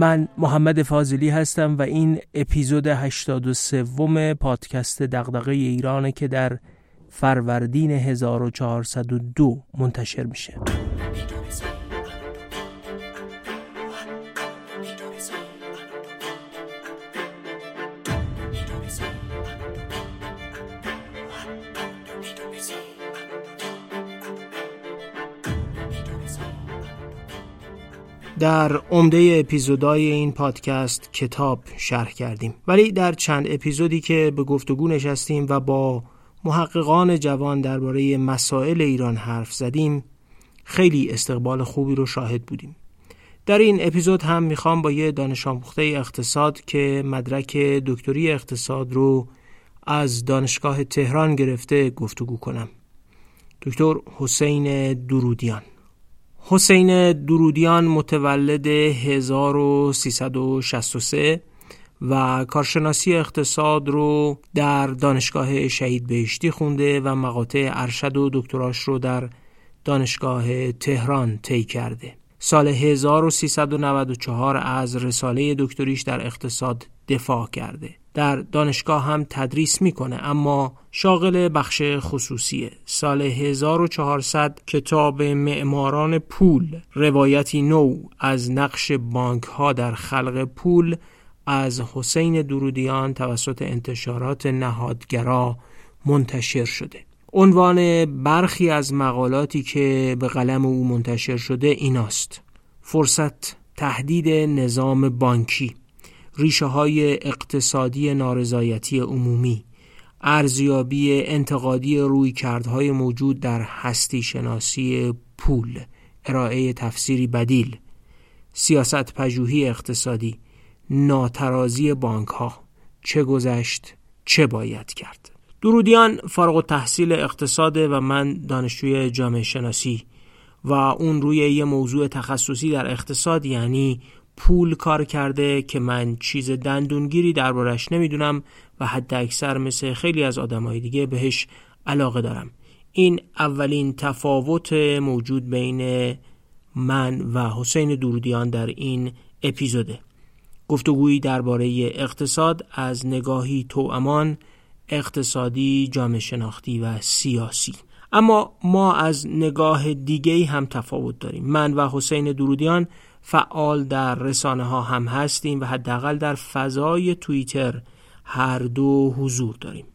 من محمد فاضلی هستم و این اپیزود 83 پادکست دغدغه ایرانه که در فروردین 1402 منتشر میشه. در عمده اپیزودهای این پادکست کتاب شرح کردیم. ولی در چند اپیزودی که به گفتگو نشستیم و با محققان جوان درباره مسائل ایران حرف زدیم خیلی استقبال خوبی رو شاهد بودیم. در این اپیزود هم می‌خوام با یه دانش آموخته اقتصاد که مدرک دکتری اقتصاد رو از دانشگاه تهران گرفته گفتگو کنم. دکتر حسین درودیان. حسین درودیان متولد 1363 و کارشناسی اقتصاد رو در دانشگاه شهید بهشتی خونده و مقاطع ارشد و دکتراش رو در دانشگاه تهران طی کرده. سال 1394 از رساله دکتریش در اقتصاد دفاع کرده. در دانشگاه هم تدریس می‌کنه. اما شاغل بخش خصوصیه. سال 1400 کتاب معماران پول روایتی نو از نقش بانک ها در خلق پول از حسین درودیان توسط انتشارات نهادگرا منتشر شده. عنوان برخی از مقالاتی که به قلم او منتشر شده ایناست. فرصت تهدید نظام بانکی. ریشه های اقتصادی نارضایتی عمومی ارزیابی انتقادی روی کردهای موجود در هستی شناسی پول ارائه تفسیری بدیل سیاست پژوهی اقتصادی ناترازی بانک ها چه گذشت چه باید کرد. درودیان فارغ تحصیل اقتصاده و من دانشجوی جامعه شناسی و اون روی یه موضوع تخصصی در اقتصاد یعنی پول کار کرده که من چیز دندونگیری دربارش نمی‌دونم و حد اکثر مثل خیلی از آدمای دیگه بهش علاقه دارم. این اولین تفاوت موجود بین من و حسین درودیان در این اپیزوده. گفتگویی درباره اقتصاد از نگاهی توامان اقتصادی جامعه شناختی و سیاسی. اما ما از نگاه دیگه هم تفاوت داریم. من و حسین درودیان فعال در رسانه ها هم هستیم و حداقل در فضای توییتر هر دو حضور داریم.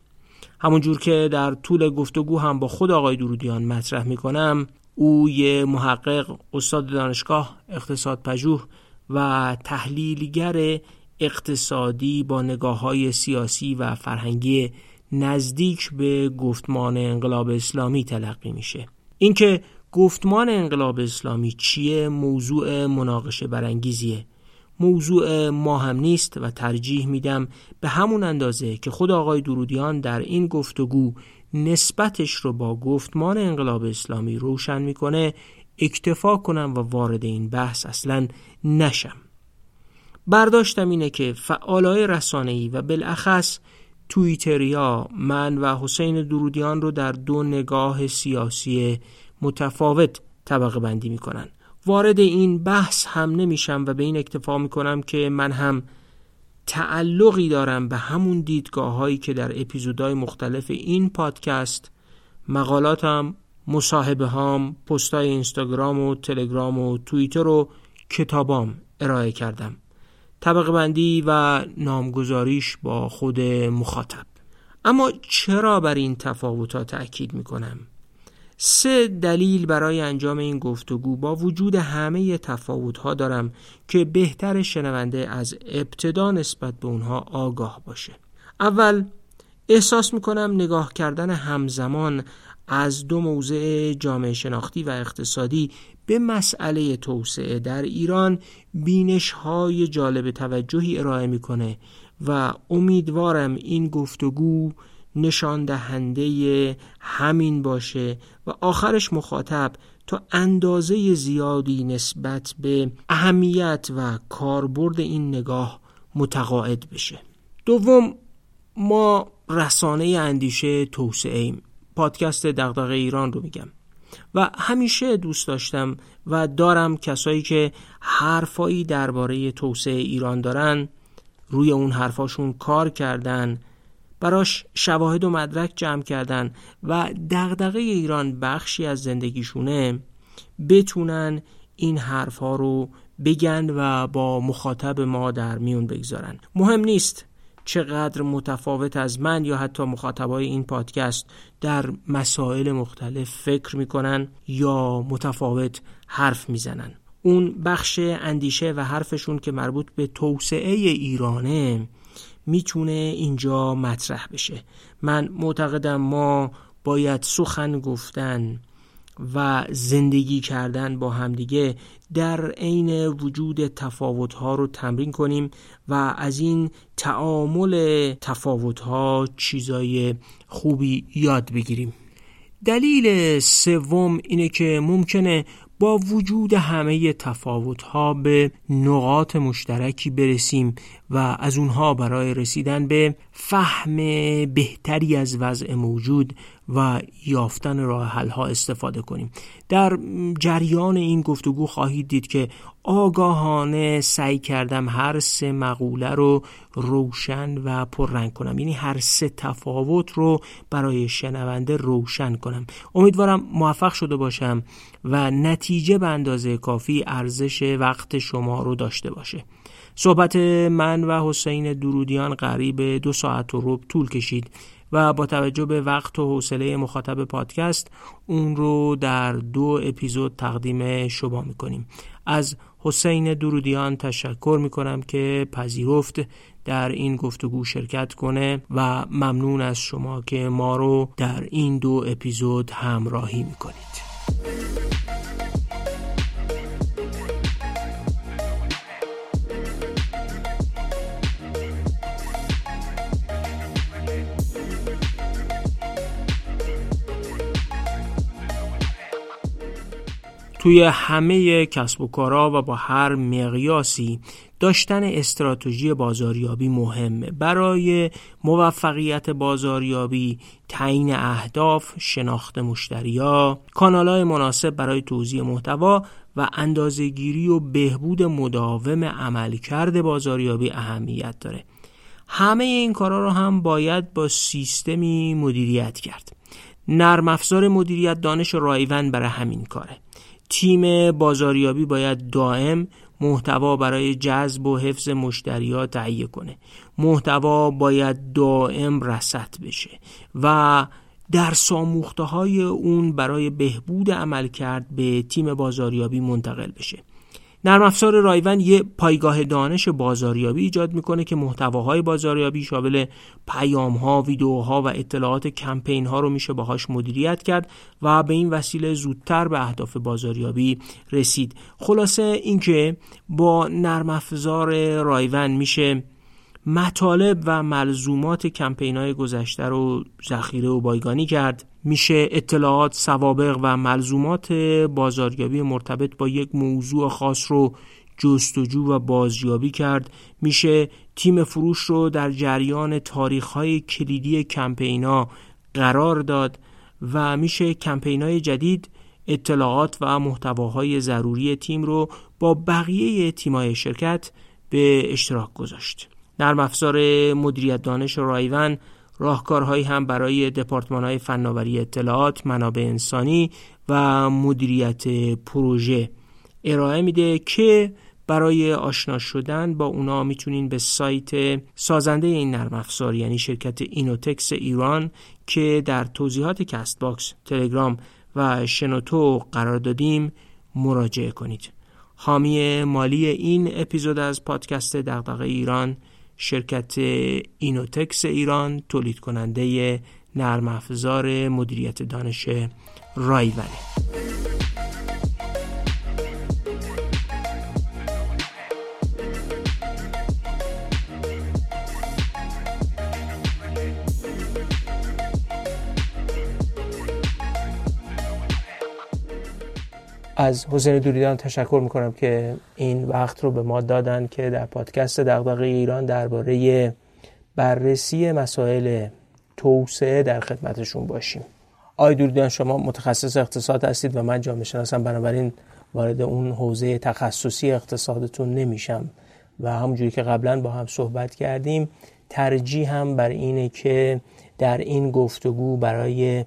همونجور که در طول گفتگو هم با خود آقای درودیان مطرح می‌کنم او یه محقق استاد دانشگاه اقتصاد پژوه و تحلیلگر اقتصادی با نگاه های سیاسی و فرهنگی نزدیک به گفتمان انقلاب اسلامی تلقی میشه. اینکه گفتمان انقلاب اسلامی چیه؟ موضوع مناقشه برانگیزیه. موضوع ما هم نیست و ترجیح میدم به همون اندازه که خود آقای درودیان در این گفتگو نسبتش رو با گفتمان انقلاب اسلامی روشن می‌کنه اکتفا کنم و وارد این بحث اصلا نشم. برداشتم اینه که فعالای رسانه‌ای و بالاخص تویتریا من و حسین درودیان رو در دو نگاه سیاسی متفاوت طبقه بندی می‌کنن. وارد این بحث هم نمیشم و به این اکتفا می‌کنم که من هم تعلقی دارم به همون دیدگاه هایی که در اپیزودهای مختلف این پادکست مقالاتم مصاحبه هام پستای اینستاگرام و تلگرام و توییتر و کتابام ارائه کردم. طبقه بندی و نامگذاریش با خود مخاطب. اما چرا بر این تفاوتات تأکید می‌کنم؟ سه دلیل برای انجام این گفتگو با وجود همه تفاوت ها دارم که بهتر شنونده از ابتدا نسبت به اونها آگاه باشه. اول احساس می‌کنم نگاه کردن همزمان از دو موضع جامعه شناختی و اقتصادی به مسئله توسعه در ایران بینش های جالب توجهی ارائه می‌کنه و امیدوارم این گفتگو نشان دهنده همین باشه و آخرش مخاطب تا اندازه زیادی نسبت به اهمیت و کاربرد این نگاه متقاعد بشه. دوم ما رسانه اندیشه توسعه ایم. پادکست دغدغه ایران رو میگم. و همیشه دوست داشتم و دارم کسایی که حرفایی درباره توسعه ایران دارن روی اون حرفاشون کار کردن براش شواهد و مدرک جمع کردن و دغدغه ایران بخشی از زندگیشونه بتونن این حرفها رو بگن و با مخاطب ما در میون بگذارن. مهم نیست چقدر متفاوت از من یا حتی مخاطبای این پادکست در مسائل مختلف فکر می‌کنن یا متفاوت حرف می‌زنن. اون بخش اندیشه و حرفشون که مربوط به توسعه ایرانه می‌تونه اینجا مطرح بشه. من معتقدم ما باید سخن گفتن و زندگی کردن با همدیگه در عین وجود تفاوتها رو تمرین کنیم و از این تعامل تفاوتها چیزای خوبی یاد بگیریم. دلیل سوم اینه که ممکنه با وجود همه تفاوت ها به نقاط مشترکی برسیم و از اونها برای رسیدن به فهم بهتری از وضع موجود و یافتن راه حل ها استفاده کنیم. در جریان این گفتگو خواهید دید که آگاهانه سعی کردم هر سه مقوله رو روشن و پررنگ کنم. یعنی هر سه تفاوت رو برای شنونده روشن کنم. امیدوارم موفق شده باشم و نتیجه به اندازه کافی ارزش وقت شما رو داشته باشه. صحبت من و حسین درودیان قریب دو ساعت و رب طول کشید و با توجه به وقت و حوصله مخاطب پادکست اون رو در دو اپیزود تقدیم شما می‌کنیم. از حسین درودیان تشکر می‌کنم که پذیرفت در این گفتگو شرکت کنه و ممنون از شما که ما رو در این دو اپیزود همراهی می‌کنید. توی همه کسب و کارها و با هر مقیاسی داشتن استراتژی بازاریابی مهمه برای موفقیت بازاریابی تعیین اهداف شناخت مشتریا کانالهای مناسب برای توزیع محتوا و اندازهگیری و بهبود مداوم عملکرد بازاریابی اهمیت داره. همه این کارا رو هم باید با سیستمی مدیریت کرد. نرم افزار مدیریت دانش رایون برای همین کاره. تیم بازاریابی باید دائم محتوا برای جذب و حفظ مشتریات تهیه کنه. محتوا باید دائم رسط بشه و در ساموخته های اون برای بهبود عمل کرد به تیم بازاریابی منتقل بشه. نرم افزار رایون یه پایگاه دانش بازاریابی ایجاد می‌کنه که محتواهای بازاریابی شامل پیام ها، ویدیوها و اطلاعات کمپین ها رو میشه باهاش مدیریت کرد و به این وسیله زودتر به اهداف بازاریابی رسید. خلاصه اینکه با نرم افزار رایون میشه مطالب و ملزومات کمپین های گذشته رو ذخیره و بایگانی کرد میشه اطلاعات سوابق و ملزومات بازاریابی مرتبط با یک موضوع خاص رو جستجو و بازیابی کرد. میشه تیم فروش رو در جریان تاریخ های کلیدی کمپینا قرار داد و میشه کمپین های جدید اطلاعات و محتواهای ضروری تیم رو با بقیه تیمای شرکت به اشتراک گذاشت. نرم افزار مدیریت دانش رایون راهکارهایی هم برای دپارتمان های فناوری اطلاعات، منابع انسانی و مدیریت پروژه ارائه میده که برای آشنا شدن با اونا می‌تونین به سایت سازنده این نرم افزار یعنی شرکت اینوتکس ایران که در توضیحات کست باکس، تلگرام و شنوتو قرار دادیم مراجعه کنید. حامی مالی این اپیزود از پادکست دغدغه ایران شرکت اینوتکس ایران تولید کننده نرم افزار مدیریت دانش رایونه از حسین دوریدان تشکر می‌کنم که این وقت رو به ما دادن که در پادکست دغدغه ایران درباره بررسی مسائل توسعه در خدمتشون باشیم. آقای دوریان شما متخصص اقتصاد هستید و من جامعه شناسم بنابراین وارد اون حوزه تخصصی اقتصادتون نمیشم. و همونجوری که قبلا با هم صحبت کردیم ترجیح هم بر اینه که در این گفتگو برای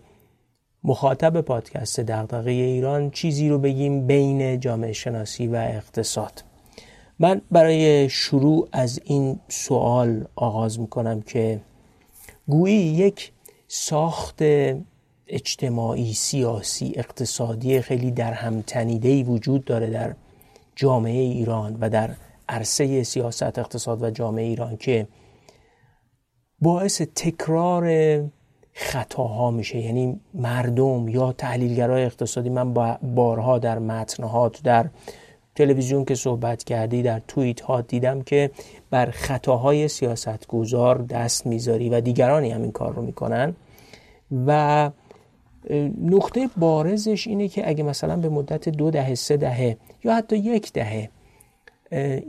مخاطب پادکست دغدغه ایران چیزی رو بگیم بین جامعه شناسی و اقتصاد. من برای شروع از این سوال آغاز می‌کنم که گویی یک ساخت اجتماعی سیاسی اقتصادی خیلی در هم وجود داره در جامعه ایران و در عرصه سیاست اقتصاد و جامعه ایران که باعث تکرار خطاها میشه. یعنی مردم یا تحلیلگرای اقتصادی من بارها در متنهات در تلویزیون که صحبت کردی در توییت ها دیدم که بر خطاهای سیاستگزار دست می‌ذاری و دیگرانی هم این کار رو می‌کنن. و نقطه بارزش اینه که اگه مثلا به مدت دو دهه سه دهه یا حتی یک دهه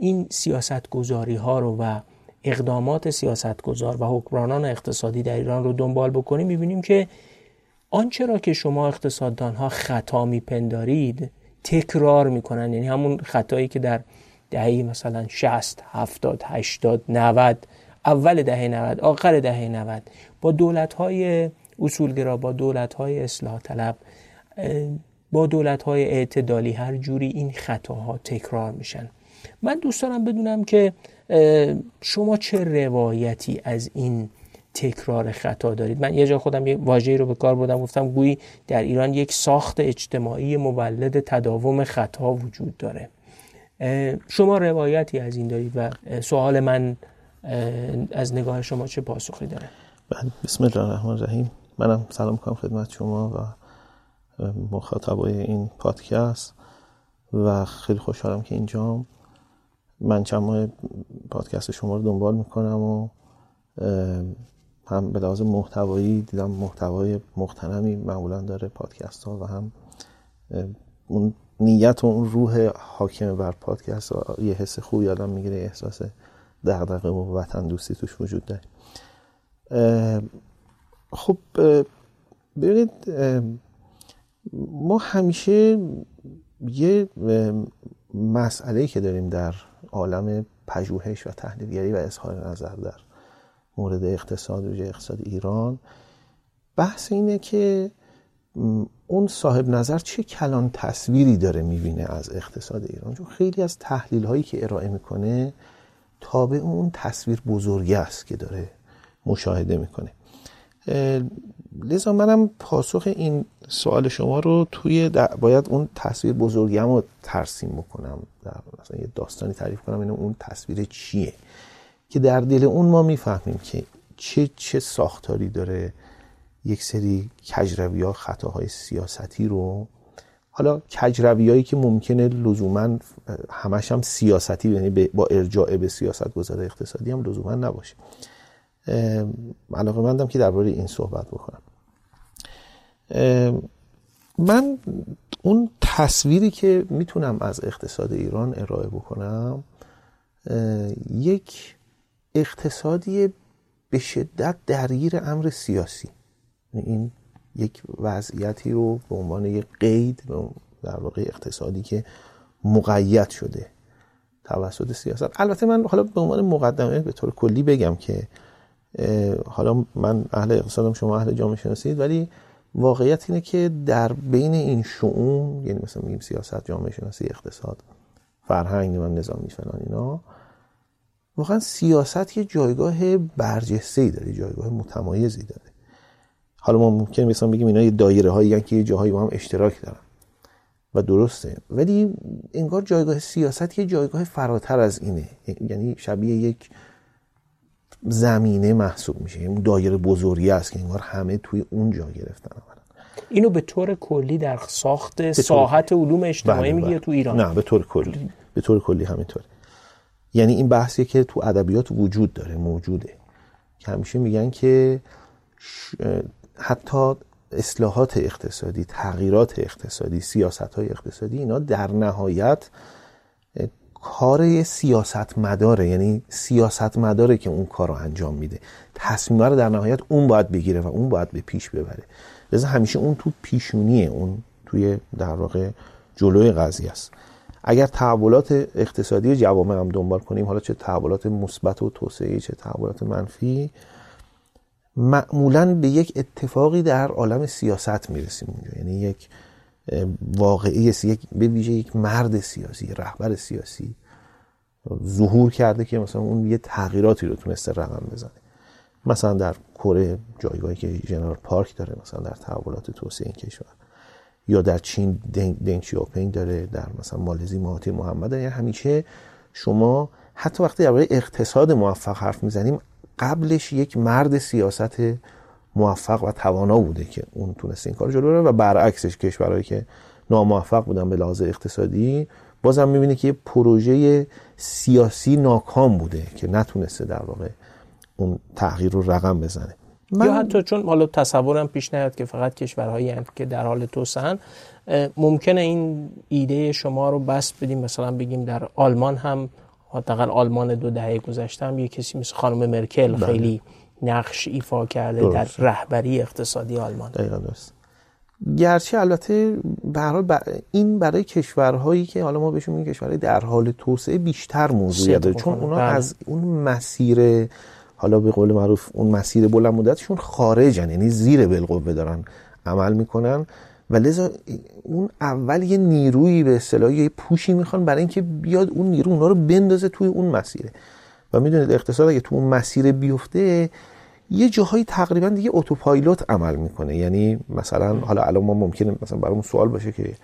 این سیاست گذاری ها رو و اقدامات سیاستگزار و حکمرانان اقتصادی در ایران رو دنبال بکنیم می‌بینیم که آنچه را که شما اقتصاددان ها خطا میپندارید تکرار می‌کنن. یعنی همون خطایی که در دهه مثلا 60 70 80 90 اول دهه 90 آخر دهه 90 با دولت های اصولگرا با دولت های اصلاح طلب با دولت های اعتدالی هر جوری این خطاها تکرار میشن. من دوست دارم بدونم که شما چه روایتی از این تکرار خطا دارید؟ من یه جا خودم یه واژه‌ای رو به کار بردم گفتم گویی در ایران یک ساخت اجتماعی مولد تداوم خطا وجود داره. شما روایتی از این دارید و سوال من از نگاه شما چه پاسخی داره؟ بله، بسم الله الرحمن الرحیم. منم سلام کنم خدمت شما و مخاطبای این پادکست و خیلی خوشحالم که اینجام. من چند ماه پادکست شما رو دنبال می‌کنم و هم به لحاظ محتوایی دیدم محتوای مختنمی معمولا داره پادکست ها و هم اون نیت و اون روح حاکم بر پادکست یه حس خوبی آدم می‌گیره احساس دغدغه و وطن دوستی توش وجود داره. خب ببینید ما همیشه یه مسئله که داریم در عالم پژوهش و تحلیلگری و اظهار نظر در مورد اقتصاد و اقتصاد ایران. بحث اینه که اون صاحب نظر چه کلان تصویری داره می‌بینه از اقتصاد ایران؟ چون خیلی از تحلیل هایی که ارائه می‌کنه تابع اون تصویر بزرگی است که داره مشاهده می‌کنه. لذا منم پاسخ این سوال شما رو توی باید اون تصویر بزرگم رو ترسیم بکنم. در مثلا یه داستانی تعریف کنم اینو اون تصویر چیه؟ که در دل اون ما می‌فهمیم که چه چه ساختاری داره یک سری کجروی ها خطاهای سیاستی رو. حالا کجروی هایی که ممکنه لزوما همش هم سیاستی یعنی با ارجاع به سیاست گذاره اقتصادی هم لزوما نباشه. علاقه مندم که درباره این صحبت بکنم. من اون تصویری که می‌تونم از اقتصاد ایران ارائه بکنم یک اقتصادی به شدت درگیر امر سیاسی. این یک وضعیتی رو به عنوان یک قید در واقع اقتصادی که مقید شده توسط سیاست. البته من حالا به عنوان مقدمه به طور کلی بگم که حالا من اهل اقتصادم شما اهل جامعه شناسید ولی واقعیت اینه که در بین این شعون یعنی مثلا میگیم سیاست جامعه شناسی اقتصاد فرهنگ و نظامی فلان اینا واقعا سیاست یه جایگاه برجسته ای داره جایگاه متمایزی داره. حالا ما ممکن مثلا بگیم اینا یه دایره هایی که یه جاهایی با هم اشتراک دارن و درسته. ولی انگار جایگاه سیاست یه جایگاه فراتر از اینه. یعنی شبیه یک زمینه محسوب میشه. اون دایره بزرگی است که انگار همه توی اون جا گرفتن اینو به طور کلی در ساخت ساحت علوم اجتماعی بله، میگه بله. تو ایران. نه به طور کلی. به طور کلی همینطوره. یعنی این بحثی که تو ادبیات وجود داره موجوده. که همیشه میگن که حتی اصلاحات اقتصادی تغییرات اقتصادی سیاست های اقتصادی اینا در نهایت کار سیاست مداره یعنی سیاست مداره که اون کار رو انجام میده. تصمیم رو در نهایت اون باید بگیره و اون باید به پیش ببره. لذا همیشه اون تو پیشونیه اون توی در واقع جلوی قضیه است. اگر تحولات اقتصادی جوامع هم دنبال کنیم حالا چه تحولات مثبت و توسعه چه تحولات منفی معمولا به یک اتفاقی در عالم سیاست می‌رسیم اونجا. یعنی یک واقعی یک به ویژه یک مرد سیاسی رهبر سیاسی ظهور کرده که مثلا اون یه تغییراتی رو تونسته رقم بزنه. مثلا در کره جایگاهی که جنرال پارک داره مثلا در تحولات توسعه این کشور. یا در چین دنگ شیاپینگ داره در مثلا مالزی مهاتی محمد. یعنی همیشه شما حتی وقتی درباره اقتصاد موفق حرف می‌زنیم قبلش یک مرد سیاست موفق و توانا بوده که اون تونسته این کار جلو بره و برعکسش کشورهایی که ناموفق بودن به لحاظ اقتصادی بازم می‌بینه که یه پروژه سیاسی ناکام بوده که نتونسته در واقع اون تغییر رو رقم بزنه من... یا حتی چون حالا تصورم پیش نیاد که فقط کشورهایی که در حال توسعه ممکنه این ایده شما رو بس بدیم مثلا بگیم در آلمان هم حداقل آلمان دو دهه گذشته هم یه کسی مثل خانم مرکل بله. نقش ایفا کرده در رهبری اقتصادی آلمان. دقیقا درست. گرچه البته به این برای کشورهایی که حالا ما بهشون میگیم کشورهای در حال توسعه بیشتر موضوع داره. چون اونا بله. از اون مسیر حالا به قول معروف اون مسیر بلند مدتشون خارجن یعنی زیر بالقوه دارن عمل می‌کنن. و لذا اون اول یه نیرویی به اصطلاح یه پوشی می‌خوان برای اینکه بیاد اون نیرو اونا رو بندازه توی اون مسیره. و می‌دونید اقتصاد اگه تو اون مسیر بیفته یه جاهایی تقریبا دیگه اتوپایلوت عمل می‌کنه. یعنی مثلا حالا الان ما ممکنه مثلا برامون سوال باشه که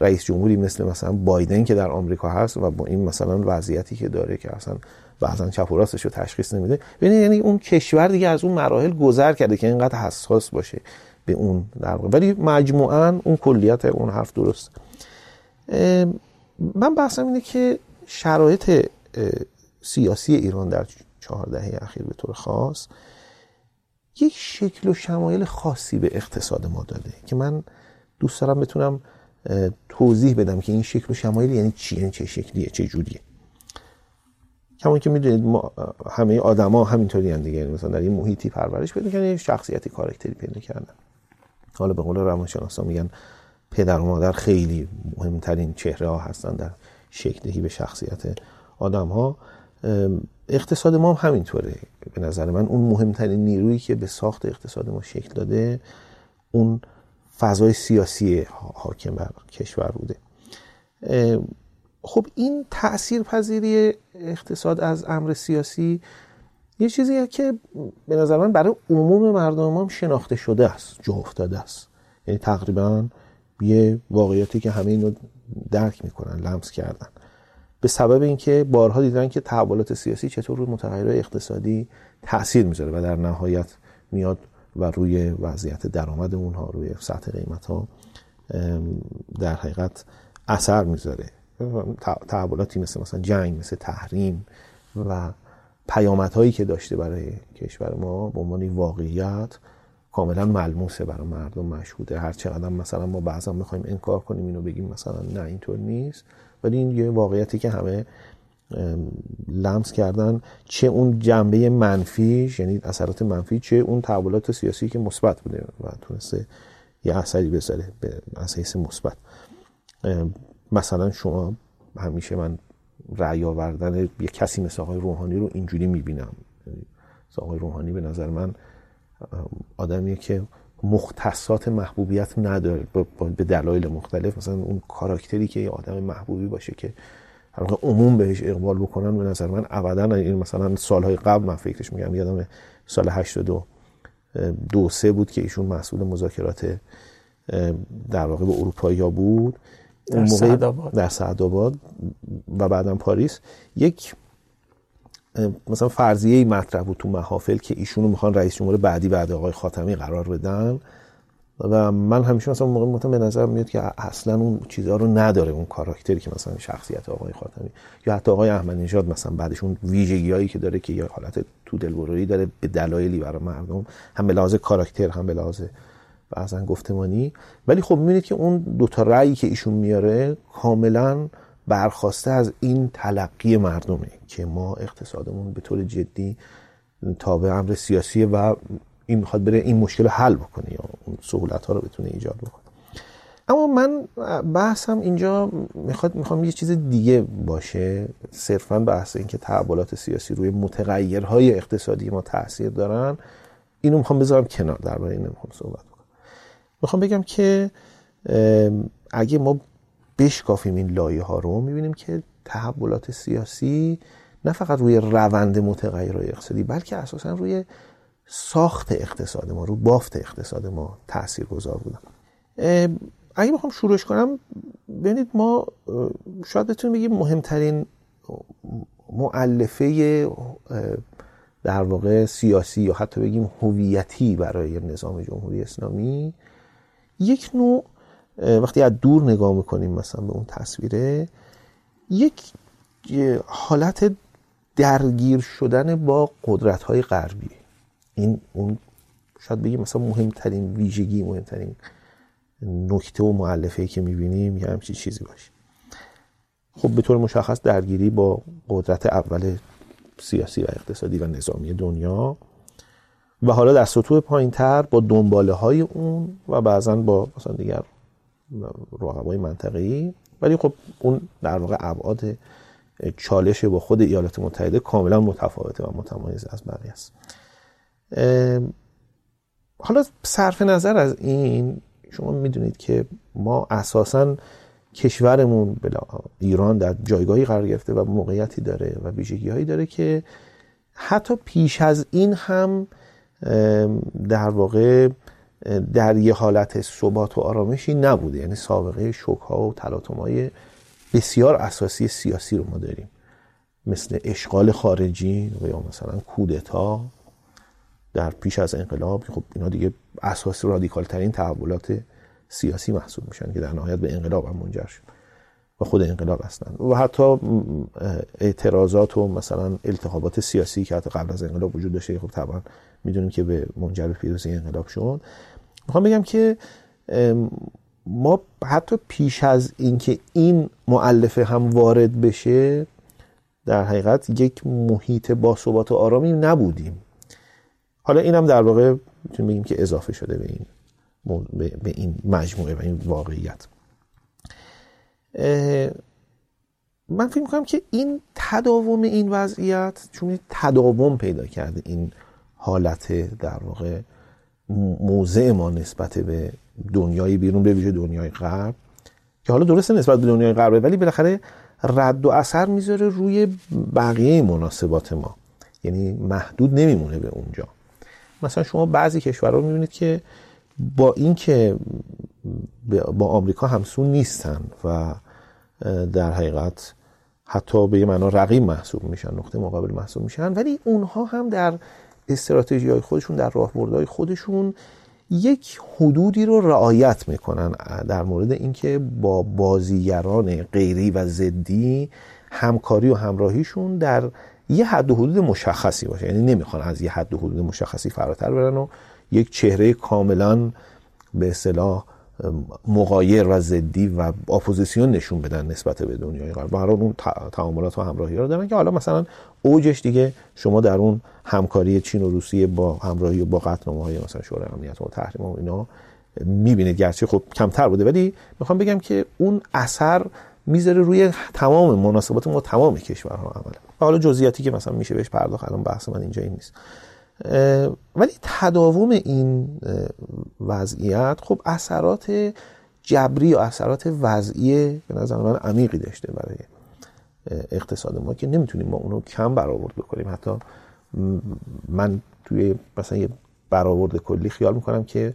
رئیس جمهوری مثل مثلا بایدن که در آمریکا هست و با این مثلا وضعیتی که داره که اصلا بعضا چپ و راستش رو تشخیص نمیده. ببینید یعنی اون کشور دیگه از اون مراحل گذر کرده که اینقدر حساس باشه به اون در ولی مجموعا اون کلیت اون حرف درست. من بحثم اینه که شرایط سیاسی ایران در چهار دهه اخیر به طور خاص یک شکل و شمایل خاصی به اقتصاد ما داده که من دوست دارم بتونم توضیح بدم که این شکل و شمایل یعنی چی یعنی چه شکلیه چه جوریه. کما که می‌دونید ما همه آدما همینطوری هم دیگه. مثلا در این محیطی پرورش پیدا کردن شخصیتی کاراکتری پیدا کردن. حالا به قول روانشناسا میگن پدر و مادر خیلی مهمترین چهره ها هستن در شکلی به شخصیت آدم ها اقتصاد ما هم همینطوره. به نظر من اون مهمترین نیرویی که به ساخت اقتصاد ما شکل داده اون فضای سیاسی حاکم بر کشور بوده. خب این تأثیر پذیری اقتصاد از امر سیاسی یه چیزیه که به نظر من برای عموم مردم هم شناخته شده است جا افتاده است. یعنی تقریبا یه واقعیتی که همه اینو درک می‌کنن لمس کردن. به سبب اینکه بارها دیدن که تحولات سیاسی چطور روی متغیرهای اقتصادی تاثیر می‌ذاره و در نهایت میاد و روی وضعیت درآمد اونها روی سطح قیمت ها در حقیقت اثر می‌ذاره. تحولاتی مثل مثلا جنگ مثل تحریم و پیامدهایی که داشته برای کشور ما به عنوان واقعیت کاملا ملموسه برای مردم مشهوده. هر چقدر مثلا ما بعضا می‌خوایم انکار کنیم اینو بگیم مثلا نه اینطور نیست. ولی این یه واقعیتی که همه لمس کردن چه اون جنبه منفیش یعنی اثرات منفی چه اون تحولات سیاسی که مثبت بوده و تونسته یه اثری بذاره به اساس مثبت. مثلا شما همیشه من رأی آوردن یه کسی مثل آقای روحانی رو اینجوری می‌بینم. آقای روحانی به نظر من آدمیه که مختصات محبوبیت نداره به دلایل مختلف. مثلا اون کاراکتری که یه آدم محبوبی باشه که هر عموم بهش اقبال بکنن به نظر من ابدا این مثلا سالهای قبل من فکرش میگم یادم سال 82 دو سه بود که ایشون مسئول مذاکرات در واقع به اروپایی ها بود. در موقع در سعدآباد و بعدا پاریس. یک مثلا فرضیه مطرح بود تو محافل که ایشونو می‌خوان رئیس جمهور بعدی بعد آقای خاتمی قرار بدن. و من همیشه مثلا موقع متن به نظر میاد که اصلا اون چیزها رو نداره اون کاراکتری که مثلا شخصیت آقای خاتمی یا حتی آقای احمدی نژاد مثلا بعدش اون ویژگیایی که داره که یه حالت تو دلبرویی داره به دلایلی برای مردم هم به لحاظ کاراکتر هم به لحاظ بعضا گفتمانی. ولی خب می‌بینید که اون دو تا رأیی که ایشون میاره کاملا برخواسته از این تلقی مردمه که ما اقتصادمون به طور جدی تابع امر سیاسی و این می‌خواد بره این مشکل رو حل بکنه یا اون سهولت ها رو بتونه ایجاد بکنه. اما من بحثم اینجا می‌خواد می‌خوام یه چیز دیگه باشه. صرفا بحث اینکه تحولات سیاسی روی متغیرهای اقتصادی ما تاثیر دارن. اینو می‌خوام بذارم کنار درباره این نمی‌خوام صحبت کنم می‌خوام بگم که اگه ما بشکافیم این لایه ها رو می‌بینیم که تحولات سیاسی نه فقط روی روند متغیرهای اقتصادی بلکه اساسا روی ساخت اقتصاد ما رو بافت اقتصاد ما تأثیر گذار بودن اگه بخوام شروعش کنم ببینید ما شاید بتونیم بگیم مهمترین معلفه در واقع سیاسی یا حتی بگیم هویتی برای نظام جمهوری اسلامی یک نوع وقتی از دور نگاه می‌کنیم مثلا به اون تصویره یک حالت درگیر شدن با قدرت های غربی. این اون شاید بگیم مثلا مهمترین ویژگی مهمترین نکته و معلفه که می‌بینیم یه همچین چیزی باشه. خب به طور مشخص درگیری با قدرت اول سیاسی و اقتصادی و نظامی دنیا و حالا در سطوح پایین تر با دنباله های اون و بعضا با مثلا دیگر رقبای منطقه‌ای ولی خب اون در واقع ابعاد چالش با خود ایالات متحده کاملا متفاوته و متمایز از بقیه است. حالا صرف نظر از این شما می‌دونید که ما اساسا کشورمون ایران در جایگاهی قرار گرفته و موقعیتی داره و ویژگی هایی داره که حتی پیش از این هم در واقع در یه حالت ثبات و آرامشی نبوده. یعنی سابقه شوک ها و تلاطم های بسیار اساسی سیاسی رو ما داریم. مثل اشغال خارجی و یا مثلا کودتا در پیش از انقلاب. خب اینا دیگه اساس رادیکال ترین تحولات سیاسی محسوب میشن که در نهایت به انقلاب هم منجر شد و خود انقلاب هستن. و حتی اعتراضات و مثلا التهابات سیاسی که حتی قبل از انقلاب وجود داشته خب طبعا می‌دونیم که به منجر به پیروزی انقلاب شد. می‌خوام بگم که ما حتی پیش از اینکه این معلفه هم وارد بشه در حقیقت یک محیط با ثبات و آرامی نبودیم. حالا اینم در واقع می‌تونیم بگیم که اضافه شده به این به این مجموعه و این واقعیت. من فکر می‌کنم که این تداوم این وضعیت چون تداوم پیدا کرده این حالت در واقع موضع ما نسبت به دنیای بیرون به ویژه دنیای غرب که حالا درسته نسبت به دنیای غرب ولی بالاخره رد و اثر می‌ذاره روی بقیه مناسبات ما. یعنی محدود نمیمونه به اونجا. مثلا شما بعضی کشورها رو می‌بینید که با اینکه با آمریکا همسون نیستن و در حقیقت حتی به یه معنا رقیب محسوب میشن نقطه مقابل محسوب میشن ولی اونها هم در استراتژی های خودشون در راهبردهای خودشون یک حدودی رو رعایت می‌کنن در مورد اینکه با بازیگران غیری و ضدی همکاری و همراهیشون در یه حد و حدود مشخصی باشه. یعنی نمی‌خوان از یه حد و حدود مشخصی فراتر برن و یک چهره کاملا به اصطلاح مغایر و ضدی و اپوزیسیون نشون بدن نسبت به دنیای غرب. و اون تعاملات و همراهی رو دارن که حالا مثلا اوجش دیگه شما در اون همکاری چین و روسیه با همراهی و با قطعنامه های مثلا شورای امنیت و تحریم و اینا می‌بینید. گرچه خب کمتر بوده ولی می‌خوام بگم که اون اثر می‌ذاره روی تمام مناسبات ما تمام کشورها عملا. حالا جزئیاتی که مثلا میشه بهش پرداخت الان بحث من اینجا این نیست ولی تداوم این وضعیت خب اثرات جبری و اثرات وضعی به نظر من عمیقی داشته برای اقتصاد ما که نمی‌تونیم ما اونو کم برآورد بکنیم. حتی من توی مثلا یه برآورد کلی خیال می‌کنم که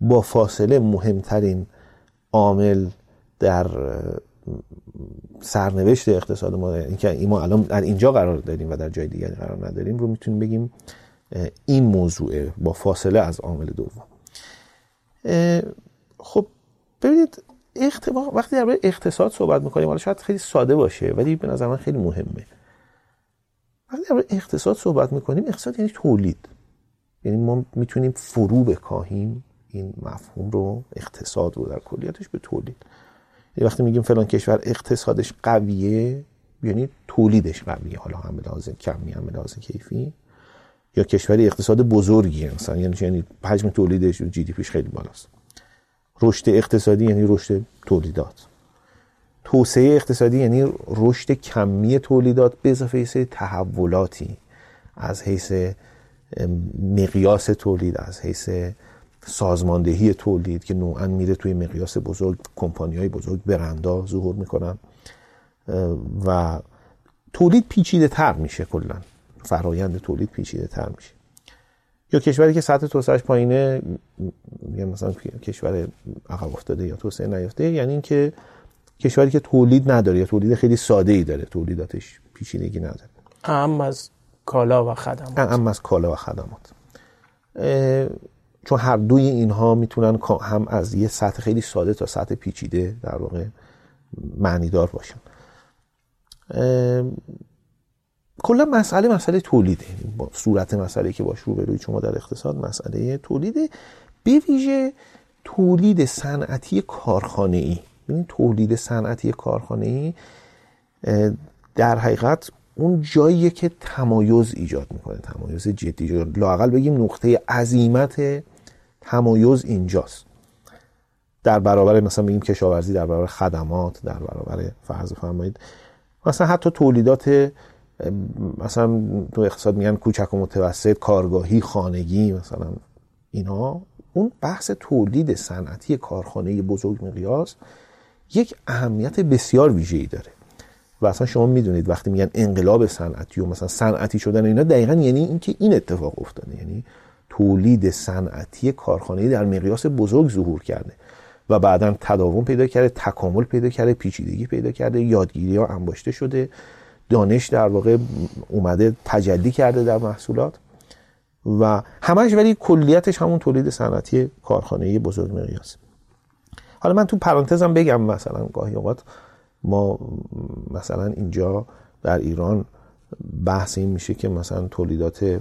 با فاصله مهمترین عامل در سرنوشت اقتصاد ما اینکه ما الان در اینجا قرار داریم و در جای دیگری قرار نداریم رو می‌تونیم بگیم این موضوع با فاصله از عامل دوم. خب ببینید وقتی در اقتصاد صحبت می‌کنیم حالا شاید خیلی ساده باشه ولی به نظر من خیلی مهمه. وقتی در اقتصاد صحبت می‌کنیم اقتصاد یعنی تولید. یعنی ما می‌تونیم فرو بکاهیم این مفهوم رو اقتصاد رو در کلیتش به تولید. یعنی وقتی میگیم فلان کشور اقتصادش قویه یعنی تولیدش قویه حالا هم لحاظ کمی هم لحاظ کیفی یا کشوری اقتصاد بزرگی مثلا یعنی یعنی حجم تولیدش جی دی پیش خیلی بالاست. رشد اقتصادی یعنی رشد تولیدات. توسعه اقتصادی یعنی رشد کمی تولیدات به اضافه تحولاتی از حیث مقیاس تولید از حیث سازماندهی تولید که نوعا میره توی مقیاس بزرگ کمپانی های بزرگ برندا ظهور می‌کنن. و تولید پیچیده تر میشه کلا. فرایند تولید پیچیده تر میشه. یا کشوری که سطح توسعهش پایینه میگم مثلا کشور عقب افتاده یا توسعه نیافته یعنی اینکه کشوری که تولید نداره یا تولید خیلی ساده ای داره تولیداتش پیچیدگی نداره. اهم از کالا و خدمات. اهم از کالا و خدمات. چون هر دوی اینها می‌تونن هم از یه سطح خیلی ساده تا سطح پیچیده در واقع معنیدار باشن. کلا مسئله مسئله تولیده. با صورت مسئله که باش روبروی شما در اقتصاد مسئله تولیده. به ویژه تولید صنعتی کارخانه ای ببین تولید صنعتی کارخانه ای در حقیقت اون جاییه که تمایز ایجاد می‌کنه. تمایز جدی. لاقل بگیم نقطه عظیمت تمایز اینجاست. در برابر مثلا بگیم کشاورزی در برابر خدمات در برابر فرض فرمایید مثلا حتی تولیدات مثلا تو اقتصاد میگن کوچک و متوسط کارگاهی خانگی مثلا اینا. اون بحث تولید صنعتی کارخانه بزرگ مقیاس یک اهمیت بسیار ویژه‌ای داره. و اصلا شما می‌دونید وقتی میگن انقلاب صنعتی و مثلا صنعتی شدن اینا دقیقا یعنی اینکه این اتفاق افتاده. یعنی تولید صنعتی کارخانه در مقیاس بزرگ ظهور کرده و بعدا تداوم پیدا کرده تکامل پیدا کرده پیچیدگی پیدا کرده یادگیری ها انباشته شده. دانش در واقع اومده تجلی کرده در محصولات و همش ولی کلیتش همون تولید صنعتی کارخانه بزرگ مقیاس. حالا من تو پرانتزم بگم مثلا گاهی اوقات ما مثلا اینجا در ایران بحث این میشه که مثلا تولیدات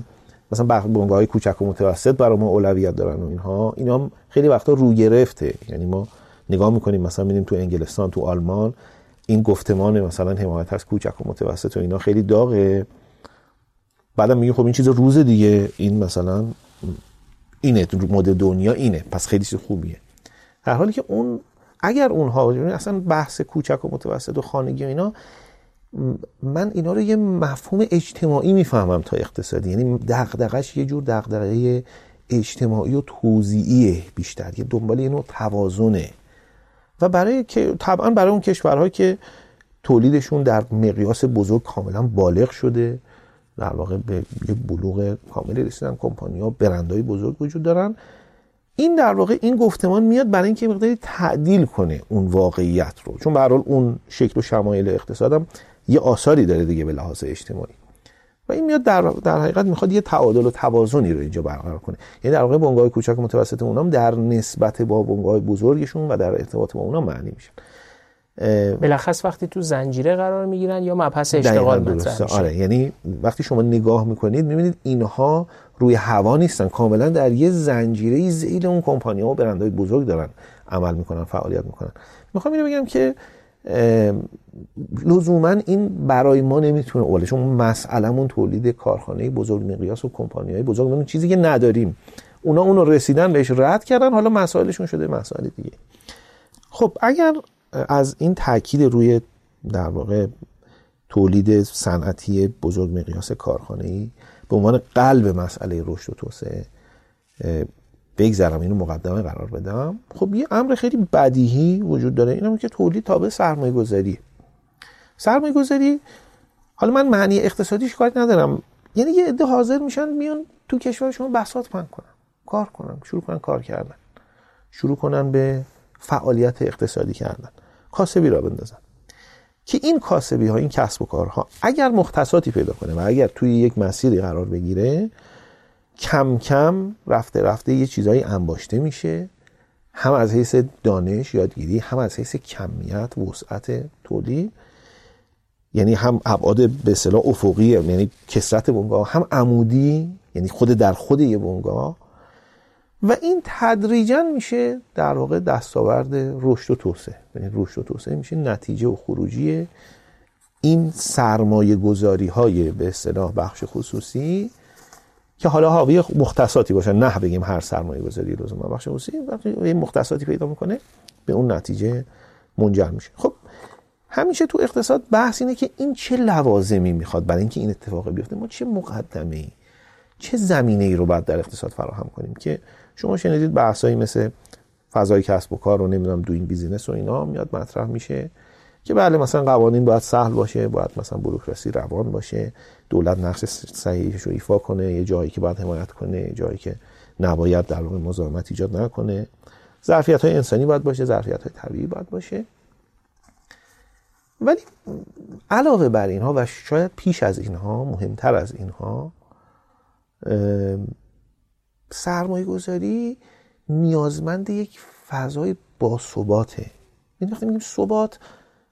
مثلا بنگاه های کوچک و متوسط برای ما اولویت دارن و اینها اینا خیلی وقتا رو گرفته. یعنی ما نگاه می‌کنیم مثلا میدیم تو انگلستان تو آلمان این گفتمان مثلا حمایت از کوچک و متوسط و اینا خیلی داغه. بعدم میگه خب این چیز روز دیگه. این مثلا اینه مد دنیا اینه. پس خیلی چیز خوبیه. در حالی که اون اگر اونها اصلا بحث کوچک و متوسط و خانگی و اینا من اینا رو یه مفهوم اجتماعی می‌فهمم تا اقتصادی. یعنی دغدغش یه جور دغدغه اجتماعی و توزیعیه بیشتر. یه دنبال یه نوع توازنه. و برای که طبعا برای اون کشورها که تولیدشون در مقیاس بزرگ کاملا بالغ شده در واقع به یه بلوغ کامل رسیدن کمپانی ها برندهای بزرگ وجود دارن. این در واقع این گفتمان میاد برای اینکه مقداری تعدیل کنه اون واقعیت رو. چون به اون شکل و شمایل اقتصادم یه آثاری داره دیگه به لحاظ اجتماعی. و این میاد در, در حقیقت می‌خواد یه تعادل و توازنی رو اینجا برقرار کنه. یعنی در واقع بنگاه کوچک متوسط اونام در نسبت با بنگاه بزرگشون و در ارتباط با اونا معنی میشن بلخص وقتی تو زنجیره قرار می‌گیرن یا مبحث اشتغال مطرح آره یعنی وقتی شما نگاه می‌کنید می‌بینید اینها روی هوا نیستن. کاملا در یه زنجیره زیل اون کمپانی ها و برندهای بزرگ دارن عمل می‌کنن فعالیت می‌کنن. می‌خوام اینو بگم که لزوما این برای ما نمی‌تونه اوله چون مسئلهمون تولید کارخانه بزرگ مقیاس و کمپانی های بزرگ اون چیزی که نداریم. اونا اونو رسیدن بهش رد کردن حالا مسائلشون شده مسائل دیگه. خب اگر از این تاکید روی در واقع تولید صنعتی بزرگ مقیاس کارخانه ای به عنوان قلب مسئله رشد و توسعه بگذرم اینو مقدمه قرار بدم. خب یه امر خیلی بدیهی وجود داره اینم که تولید تابع سرمایه گذاری سرمایه گذاری حالا من معنی اقتصادیش کاری ندارم. یعنی یه عده حاضر میشن میان تو کشور شما بساط پن کنن کار کنن شروع کنن کار کردن. شروع کنن به فعالیت اقتصادی کردن. کاسبی را بندازن. که این کاسبی ها این کسب و کارها اگر مختصاتی پیدا کنه و اگر توی یک مسیری قرار بگیره کم کم رفته رفته یه چیزایی انباشته میشه. هم از حیث دانش یادگیری هم از حیث کمیت وسعت تولید. یعنی هم ابعاد به اصطلاح افقی یعنی کسرت بنگاه هم عمودی یعنی خود در خود یه بنگاه. و این تدریجا میشه در واقع دستاورد رشد و توسعه. یعنی رشد و توسعه میشه نتیجه و خروجی این سرمایه گذاری های به اصطلاح بخش خصوصی. که حالا حاوی مختصاتی باشن نه بگیم هر سرمایه گذاری لزوما. بخش خصوصی وقتی مختصاتی پیدا می‌کنه به اون نتیجه منجر میشه. خب همیشه تو اقتصاد بحث اینه که این چه لوازمی می‌خواد برای اینکه این اتفاق بیفته. ما چه مقدمه ای چه زمینه ای رو باید در اقتصاد فراهم کنیم که شما شنیدید بحثایی مثل فضای کسب و کار رو نمی‌دونم دوین بیزینس و اینا میاد مطرح میشه که بله مثلا قوانین باید سهل باشه باید مثلا بروکراسی روان باشه. دولت نقش صحیحش رو ایفا کنه یه جایی که باید حمایت کنه یه جایی که نباید در واقع مزاحمت ایجاد نکنه. ظرفیت های انسانی باید باشه ظرفیت های طبیعی باید باشه. ولی علاوه بر اینها و شاید پیش از اینها مهمتر از اینها سرمایه گذاری نیازمند یک فضای باثباته. این وقتی میگیم ثبات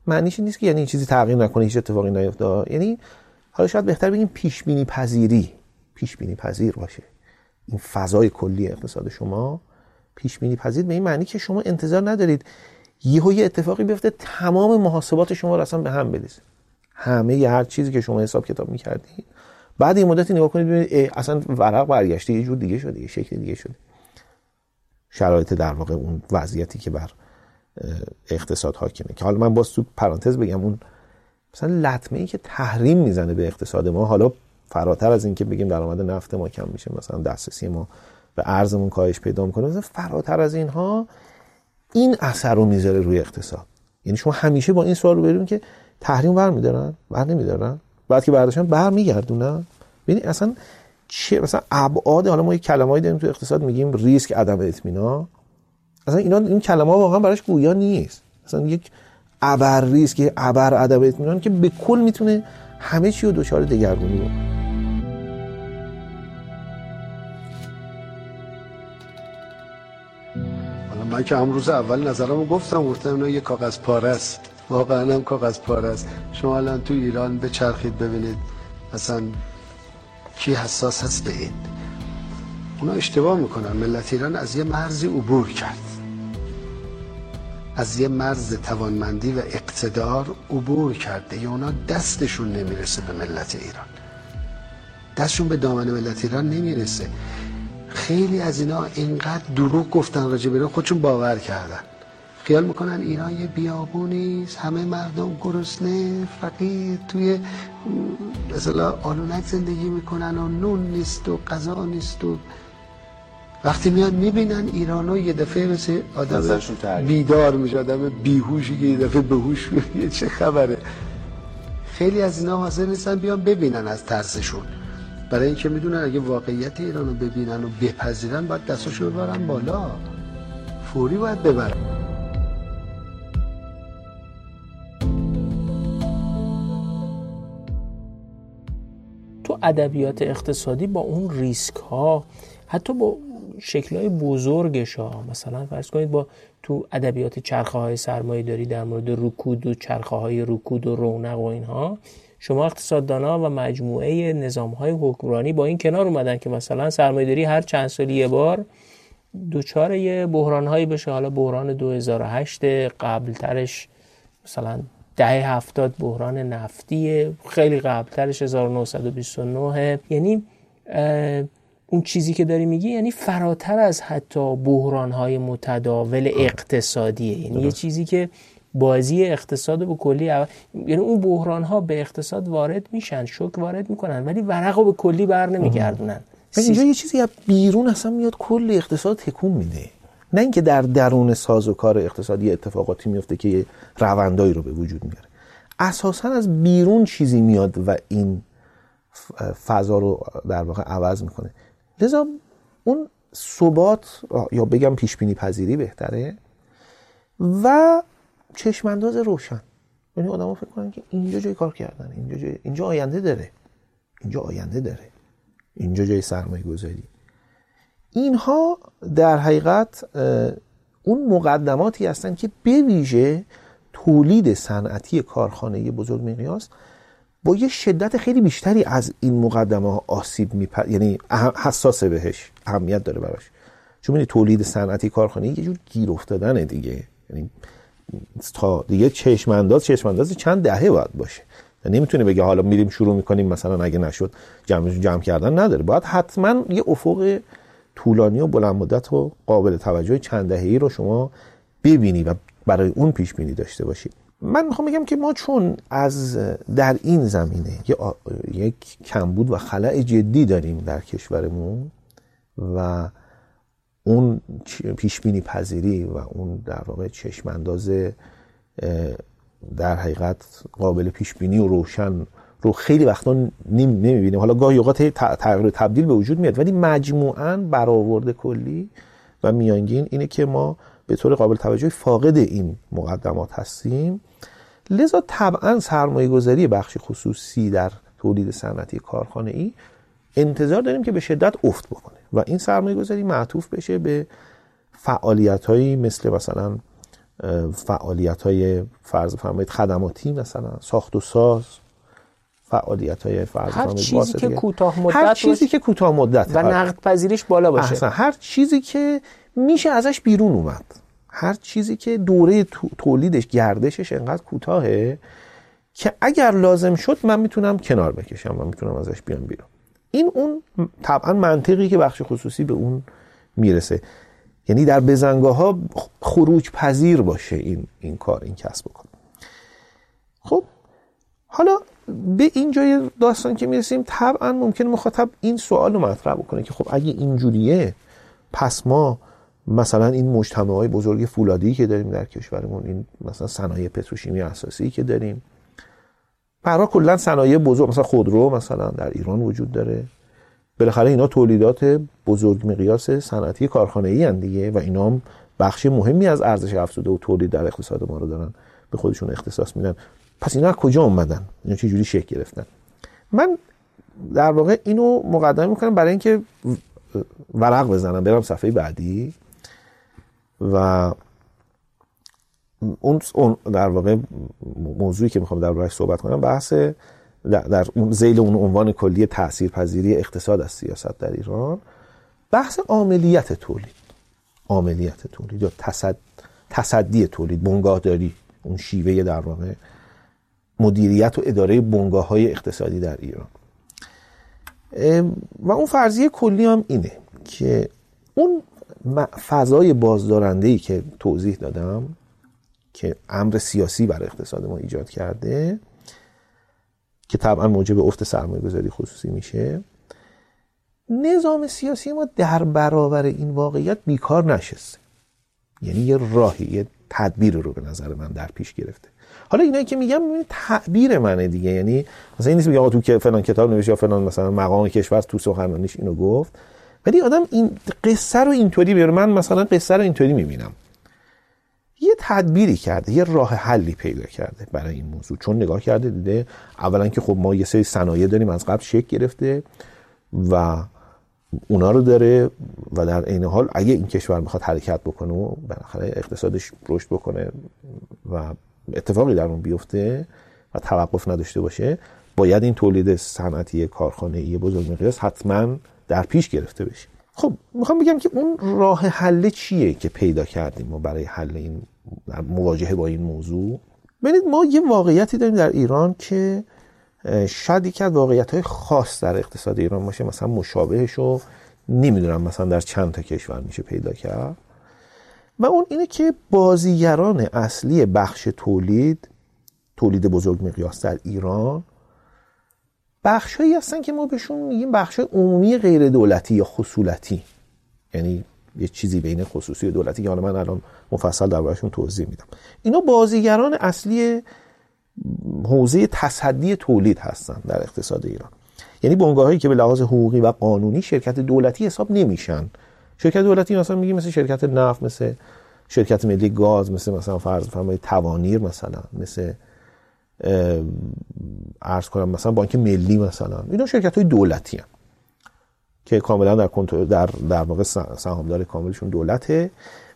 معنیش نیست که یعنی چیزی تغییر نکنه هیچ اتفاقی نیفته یعنی حالا شاید بهتر بگیم پیش بینی پذیری. پیش بینی پذیر باشه. این فضای کلی اقتصاد شما پیش بینی پذیر به این معنی که شما انتظار ندارید. یهو یه اتفاقی بیفته تمام محاسبات شما رو اصلا به هم بریزه. همه ی هر چیزی که شما حساب کتاب می‌کردید بعد این مدتی نگاه کنید ببینید اصلا ورق برگشته یه جور دیگه شده یه شکل دیگه شده. شرایط در واقع اون وضعیتی که بر اقتصاد حاکمه. که حالا من باز تو پرانتز بگم اون مثلا لطمه ای که تحریم می‌زنه به اقتصاد ما حالا فراتر از اینکه بگیم درآمد نفت ما کم میشه مثلا دسترسی ما به ارزمون کاهش پیدا می‌کنه مثلا فراتر از اینها این اثر رو می‌ذاره روی اقتصاد. یعنی شما همیشه با این سوال رو بریم که تحریم بر میدارن بر نمیدارن. بعد که برداشتن بر میگردونن. ببینید اصلا چه مثلا ابعاد حالا ما یک کلمه‌ای داریم تو اقتصاد میگیم ریسک عدم اطمینان. اصلا اینا این کلمه واقعا براش گویا نیست. اصلا یک ابر ریسک ابر عدم اطمینان که به کل می‌تونه همه چی رو دچار دگرگونی بکنه. من که امروز اول نظرمو گفتم گفتم اینا یه کاغذ پاره است. واقعا هم کاغذ پاره است. شما الان تو ایران بچرخید ببینید اصلا کی حساس هست به این. اونا اشتباه می‌کنن. ملت ایران از یه مرزی عبور کرد. از یه مرز توانمندی و اقتدار عبور کرده یا اونا دستشون نمی‌رسه به ملت ایران. دستشون به دامن ملت ایران نمی‌رسه. خیلی از اینا اینقدر دروغ گفتن راجع به خودشون باور کردن. خیال می‌کنن ایران یه بیابونی همه مردم گرسنه فقیر توی مثلا آلونک زندگی می‌کنن و نون نیست و غذا نیست و وقتی میاد می‌بینن ایرانو یه دفعه مثل آدم بیدار میشه آدم بیهوشی که یه دفعه بهوش میگه چه خبره. خیلی از اینا حاضر نیستن بیان ببینن از ترسشون. برای اینکه می‌دونن اگه واقعیت ایران رو ببینن و بپذیرن باید دستاشو ببرن بالا. فوری باید ببرن. تو ادبیات اقتصادی با اون ریسک ها حتی با شکل های بزرگش ها مثلا فرض کنید با تو ادبیات چرخه های سرمایه داری در مورد رکود و چرخه های رکود و رونق و اینها شما اقتصاددانا و مجموعه نظام های حکمرانی با این کنار اومدن که مثلا سرمایه‌داری هر چند سالی یه بار دوچار یه بحران هایی بشه. حالا بحران 2008 قبل ترش مثلا دهه هفتاد بحران نفتی خیلی قبلترش 1929 یعنی اون چیزی که داری میگی یعنی فراتر از حتی بحران های متداول اقتصادیه یعنی یه چیزی که بازی اقتصاد به کلی یعنی اون بحران ها به اقتصاد وارد میشن شوک وارد می‌کنن ولی ورق رو به کلی بر نمیگردونن. اینجا یه چیزی بیرون اصلا میاد کل اقتصاد تکون میده. نه اینکه در درون ساز و کار اقتصادی اتفاقاتی میفته که روندایی رو به وجود میاره. اساسا از بیرون چیزی میاد و این فضا رو در واقع عوض می‌کنه. لذا اون ثبات یا بگم پیش بینی پذیری بهتره و چشمانداز روشن. یعنی آدما فکر کنن که اینجا جای کار کردن اینجا جای اینجا آینده داره. اینجا آینده داره. اینجا جای سرمایه گذاری اینها در حقیقت اون مقدماتی هستن که به ویژه تولید صنعتی کارخانه بزرگ مقیاس با یه شدت خیلی بیشتری از این مقدمه ها آسیب میپر یعنی حساسه بهش اهمیت داره براش. چون تولید صنعتی کارخانه یه جور گیر افتادن دیگه. یعنی تا دیگه چشم انداز چشم انداز چند دهه باید باشه. نمی‌تونه بگه حالا میریم شروع می‌کنیم مثلا اگه نشد جمع جمع کردن نداره. باید حتما یه افق طولانی و بلند مدت و قابل توجه چند دهه‌ای رو شما ببینی و برای اون پیش بینی داشته باشید من می‌خوام بگم که ما چون از در این زمینه یک کمبود و خلع جدی داریم در کشورمون و اون پیش بینی پذیری و اون در واقع چشم انداز در حقیقت قابل پیش بینی و روشن رو خیلی وقتا نمی‌بینیم. حالا گاهی اوقات تغییر تبدیل به وجود میاد ولی مجموعاً برآورد کلی و میانگین اینه که ما به طور قابل توجه فاقد این مقدمات هستیم. لذا طبعا سرمایه گذاری بخش خصوصی در تولید صنعتی کارخانه ای انتظار داریم که به شدت افت بکنه و این سرمایه گذاری معطوف بشه به فعالیت هایی مثل مثلا فعالیت های فرض فرمایید خدماتی مثلا ساخت و ساز فعالیت های فرض هر چیزی که کوتاه مدت هر چیزی که کوتاه مدت و نقد پذیریش بالا باشه. احسن. هر چیزی که میشه ازش بیرون اومد. هر چیزی که دوره تولیدش گردشش انقدر کوتاهه که اگر لازم شد من می‌تونم کنار بکشم و می‌تونم ازش بیام بیرون. این اون طبعا منطقی که بخش خصوصی به اون می‌رسه. یعنی در بزنگاه ها خروج پذیر باشه این, این کار این کسب بکن خب حالا به این جای داستان که می‌رسیم طبعا ممکن مخاطب این سوال رو مطرح بکنه که خب اگه اینجوریه پس ما مثلا این مجتمع های بزرگ فولادی که داریم در کشورمون این مثلا صنایع پتروشیمی اساسی که داریم. برای کلا صنایع بزرگ مثلا خودرو مثلا در ایران وجود داره. بالاخره اینا تولیدات بزرگ مقیاس صنعتی کارخانه ای دیگه و اینا هم بخش مهمی از ارزش افزوده و تولید در اقتصاد ما رو دارن به خودشون اختصاص میدن. پس اینا کجا اومدن؟ اینا چه جوری شکل گرفتن؟ من در واقع اینو مقدمه می‌کنم برای اینکه ورق بزنم برم صفحه بعدی. و اون در واقع موضوعی که می‌خوام راهش صحبت کنم بحث در اون زیل اون عنوان کلی تاثیرپذیری اقتصاد از سیاست در ایران بحث عاملیت تولید. عاملیت تولید یا تصد، تصدی تولید بنگاهداری اون شیوه در واقع مدیریت و اداره بنگاه های اقتصادی در ایران. و اون فرضیه کلی هم اینه که اون فضای بازدارنده ای که توضیح دادم که امر سیاسی برای اقتصاد ما ایجاد کرده که طبعا موجب افت سرمایه گذاری خصوصی میشه نظام سیاسی ما در برابر این واقعیت بیکار نشسته. یعنی یه راهی یه تدبیر رو به نظر من در پیش گرفته. حالا اینایی که میگم تعبیر منه دیگه. یعنی مثلا این نیست میگم تو که فلان کتاب نوشت یا فلان مثلا مقام کشور تو سخنرانیش اینو گفت. ولی آدم این قصه رو اینطوری بیاره من مثلا قصه رو اینطوری می‌بینم. یه تدبیری کرده یه راه حلی پیدا کرده برای این موضوع. چون نگاه کرده دیده اولا که خب ما یه سری صنایع داریم از قبل شکل گرفته و اونا رو داره و در عین حال اگه این کشور می‌خواد حرکت بکنه و بالاخره اقتصادش رشد بکنه و اتفاقی در اون بیفته و توقف نداشته باشه باید این تولید صنعتی کارخانه ای بزرگ مقیاس حتما در پیش گرفته بشه خب می‌خوام بگم که اون راه حل چیه که پیدا کردیم ما برای حل این مواجهه با این موضوع؟ ببینید ما یه واقعیتی داریم در ایران که شاید یکی از واقعیت خاص در اقتصاد ایران باشه مثلا مشابهش رو نمی‌دونم مثلا در چند تا کشور میشه پیدا کرد. و اون اینه که بازیگران اصلی بخش تولید تولید بزرگ مقیاس در ایران بخشهایی هستن که ما بهشون میگیم بخش عمومی غیر دولتی یا خصولتی. یعنی یه چیزی بین خصوصی و دولتی که حالا من الان مفصل دربارشون توضیح میدم. اینا بازیگران اصلی حوزه تصدی تولید هستن در اقتصاد ایران. یعنی بنگاهایی که به لحاظ حقوقی و قانونی شرکت دولتی حساب نمیشن. شرکت دولتی مثلا میگیم مثل شرکت نفت مثل شرکت ملی گاز مثل مثلا فرض فرمایید توانیر مثلا مثل ارز کنم مثلا بانک ملی مثلا. اینا شرکت های دولتی هم. که کاملا در کنترل در در واقع سهامدار کاملشون دولته.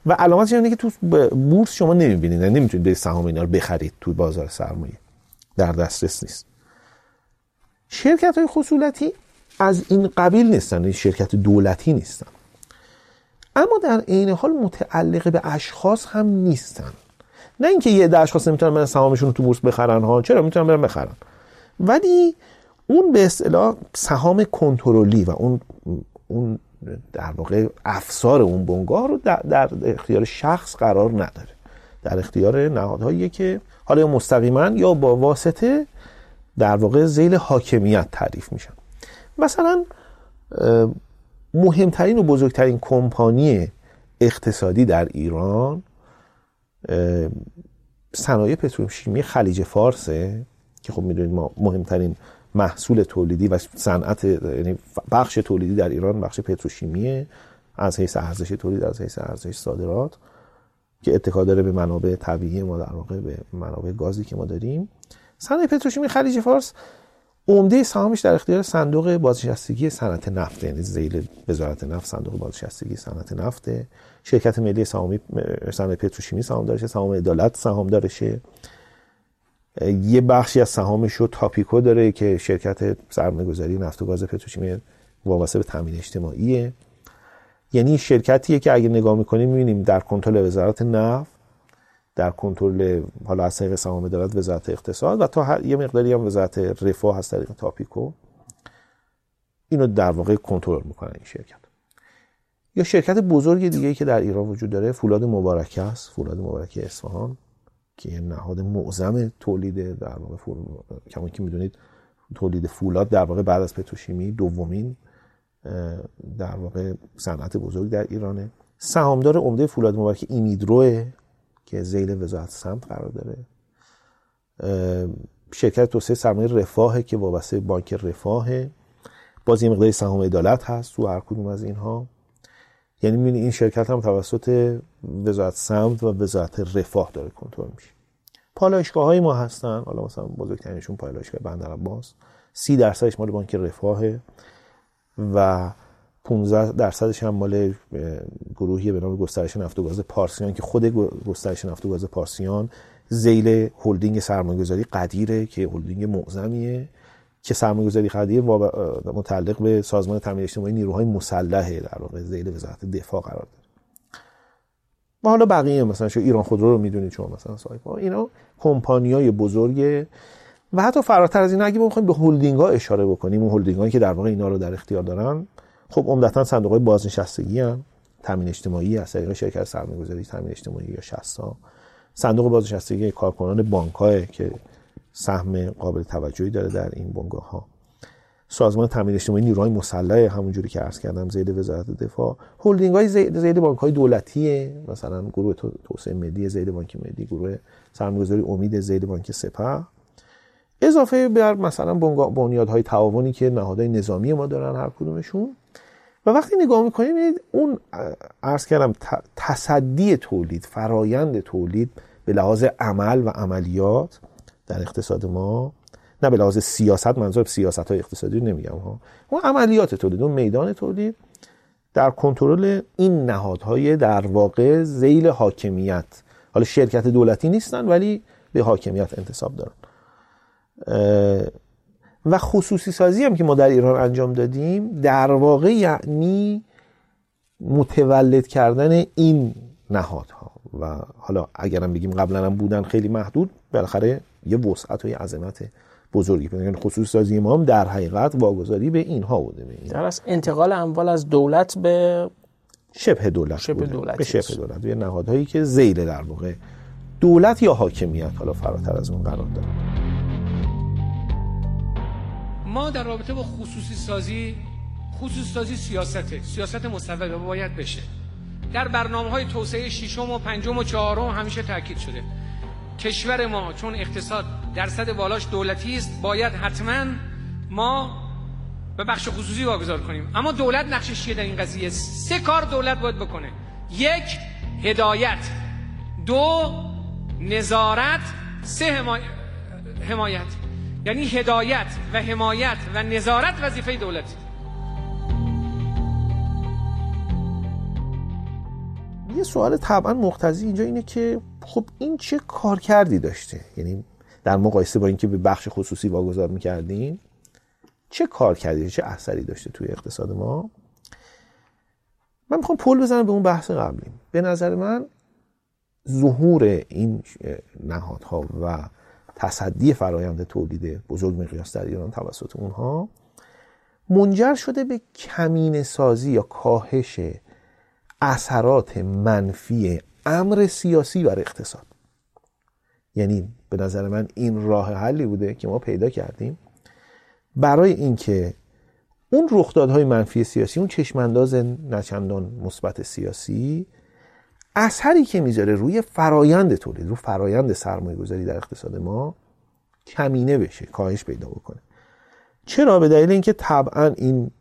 و علامتش اینه که تو بورس شما نمی‌بینید یعنی نمی‌تونید سهام اینا رو بخرید تو بازار سرمایه. در دسترس نیست. شرکت های خصولتی از این قبیل نیستن این یعنی شرکت دولتی نیستن. اما در عین حال متعلق به اشخاص هم نیستن. نه اینکه یه ده اشخاص نمی‌تونن برن سهامشون رو تو بورس بخرن ها. چرا؟ می‌تونن برن بخرن. ولی اون به اصطلاح سهام کنترلی و اون اون در واقع افسار اون بنگاه رو در, در اختیار شخص قرار نداره. در اختیار نهادهایی که حالا مستقیما یا با واسطه در واقع زیل حاکمیت تعریف میشن. مثلا مهمترین و بزرگترین کمپانی اقتصادی در ایران صنایع پتروشیمی خلیج فارسه که خب می‌دونید ما مهمترین محصول تولیدی و صنعت یعنی بخش تولیدی در ایران بخش پتروشیمیه از حیث ارزش تولید از حیث ارزش صادرات که اتکا داره به منابع طبیعی ما در واقع به منابع گازی که ما داریم. صنایع پتروشیمی خلیج فارس عمده سهامش در اختیار صندوق بازنشستگی صنعت نفت یعنی ذیل وزارت نفت صندوق بازنشستگی صنعت نفت شرکت ملی سهامی صنایع پتروشیمی سهام دارشه سهام عدالت سهام دارشه یه بخشی از سهامش رو تاپیکو داره که شرکت سرمایه‌گذاری نفت و گاز پتروشیمی وابسته به تامین اجتماعیه. یعنی شرکتیه که اگه نگاه می‌کنیم می‌بینیم در کنترل وزارت نفت در کنترل حالا از طریق سهام عدالت وزارت اقتصاد و تا یه مقداری هم وزارت رفاه از طریق تاپیکو اینو در واقع کنترل می‌کنن این شرکت. یا شرکت بزرگ دیگه که در ایران وجود داره فولاد مبارکه است فولاد مبارکه اصفهان که نهاد معظم تولید در واقع فول... کما که می‌دونید تولید فولاد در واقع بعد از پتروشیمی دومین در واقع صنعت بزرگ در ایرانه. سهامدار عمده فولاد مبارک ایمیدروه که زیل وزارت سمت قرار داره. شرکت توسعه سرمایه رفاه که وابسته بانک رفاه باز یه مقداری سهام عدالت هست تو هر کدوم از اینها. یعنی می‌بینی این شرکت هم توسط وزارت سمت و وزارت رفاه داره کنترل میشه. پالایشگاه های ما هستن. حالا مثلا بزرگترینشون پالایشگاه بندر عباس. سی درصدش مال بانک رفاهه و 15 درصدش هم مال گروهی به نام گسترش نفت و گاز پارسیان که خود گسترش نفت و گاز پارسیان زیل هلدینگ سرمایه‌گذاری قدیره که هلدینگ معظمیه. که سرمایه‌گذاری قدیر متعلق به سازمان تامین اجتماعی نیروهای مسلحه در واقع زیل وزارت دفاع قرار داره. و حالا بقیه مثلا شو ایران خودرو رو می‌دونید شما مثلا صاحب اینا کمپانیای بزرگ و حتی فراتر از این اگه بخوایم به هلدینگ ها اشاره بکنیم اون هلدینگ که در واقع اینا رو در اختیار دارن خب عمدتا صندوق های بازنشستگی هم تامین اجتماعی از طریق شرکت سرمایه‌گذاری تامین اجتماعی یا شستا. صندوق بازنشستگی کارکنان بانک که سهم قابل توجهی داره در این بنگاه ها سازمان تامین اجتماعی نیروهای مسلح همونجوری که عرض کردم زید وزارت دفاع. هلدینگ های زید, بانک های دولتیه. مثلا گروه توسعه ملی زید بانک ملی گروه سرمایه‌گذاری امید زید بانک سپه اضافه بر مثلا بنیادهای تعاونی که نهادهای نظامی ما دارن هر کدومشون. و وقتی نگاه می‌کنیم اون عرض کردم تصدی تولید فرایند تولید به لحاظ عمل و عملیات در اقتصاد ما نه به لحاظ سیاست منظور سیاست های اقتصادی نمیگم ها. اون عملیات تولید اون میدان تولید در کنترل این نهادهای در واقع زیل حاکمیت. حالا شرکت دولتی نیستن ولی به حاکمیت انتصاب دارن. و خصوصی سازی هم که ما در ایران انجام دادیم در واقع یعنی متولد کردن این نهادها. و حالا اگرم بگیم قبلا هم بودن خیلی محدود بالاخره یه وسعت و یه عظمت بزرگی پیدا خصوصی سازی ما هم در حقیقت واگذاری به اینها بوده به این. در انتقال اموال از دولت به شبه دولت شبه دولت به شبه دولت. یه نهادهایی که زیل در واقع دولت یا حاکمیت حالا فراتر از اون قرار داره. ما در رابطه با خصوصی سازی خصوصی سازی سیاسته. سیاست مصوبه باید بشه. در برنامه های توسعه ششم و پنجم و چهارم همیشه تاکید شده. کشور ما چون اقتصاد درصد بالاش دولتی است باید حتما ما به بخش خصوصی واگذار کنیم. اما دولت نقشش چیه در این قضیه؟ سه کار دولت باید بکنه. یک هدایت. دو نظارت. سه حمایت. یعنی هدایت و حمایت و نظارت وظیفه دولت. یه سوال طبعا مقتضی اینجا اینه که خب این چه کار کردی داشته یعنی در مقایسه با اینکه به بخش خصوصی واگذار می‌کردیم چه کار کردی؟ چه اثری داشته توی اقتصاد ما؟ من می‌خوام پل بزنم به اون بحث قبلیم به نظر من ظهور این نهادها و تصدی فرایند تولید بزرگ مقیاس در ایران توسط اونها منجر شده به کمین سازی یا کاهش اثرات منفی امر سیاسی بر اقتصاد. یعنی به نظر من این راه حلی بوده که ما پیدا کردیم. برای اینکه اون رخدادهای منفی سیاسی اون چشمانداز نچندان مثبت سیاسی اثری که می‌ذاره روی فرایند تولید رو فرایند سرمایه گذاری در اقتصاد ما کمینه بشه کاهش پیدا بکنه. چرا؟ به دلیل اینکه طبعا این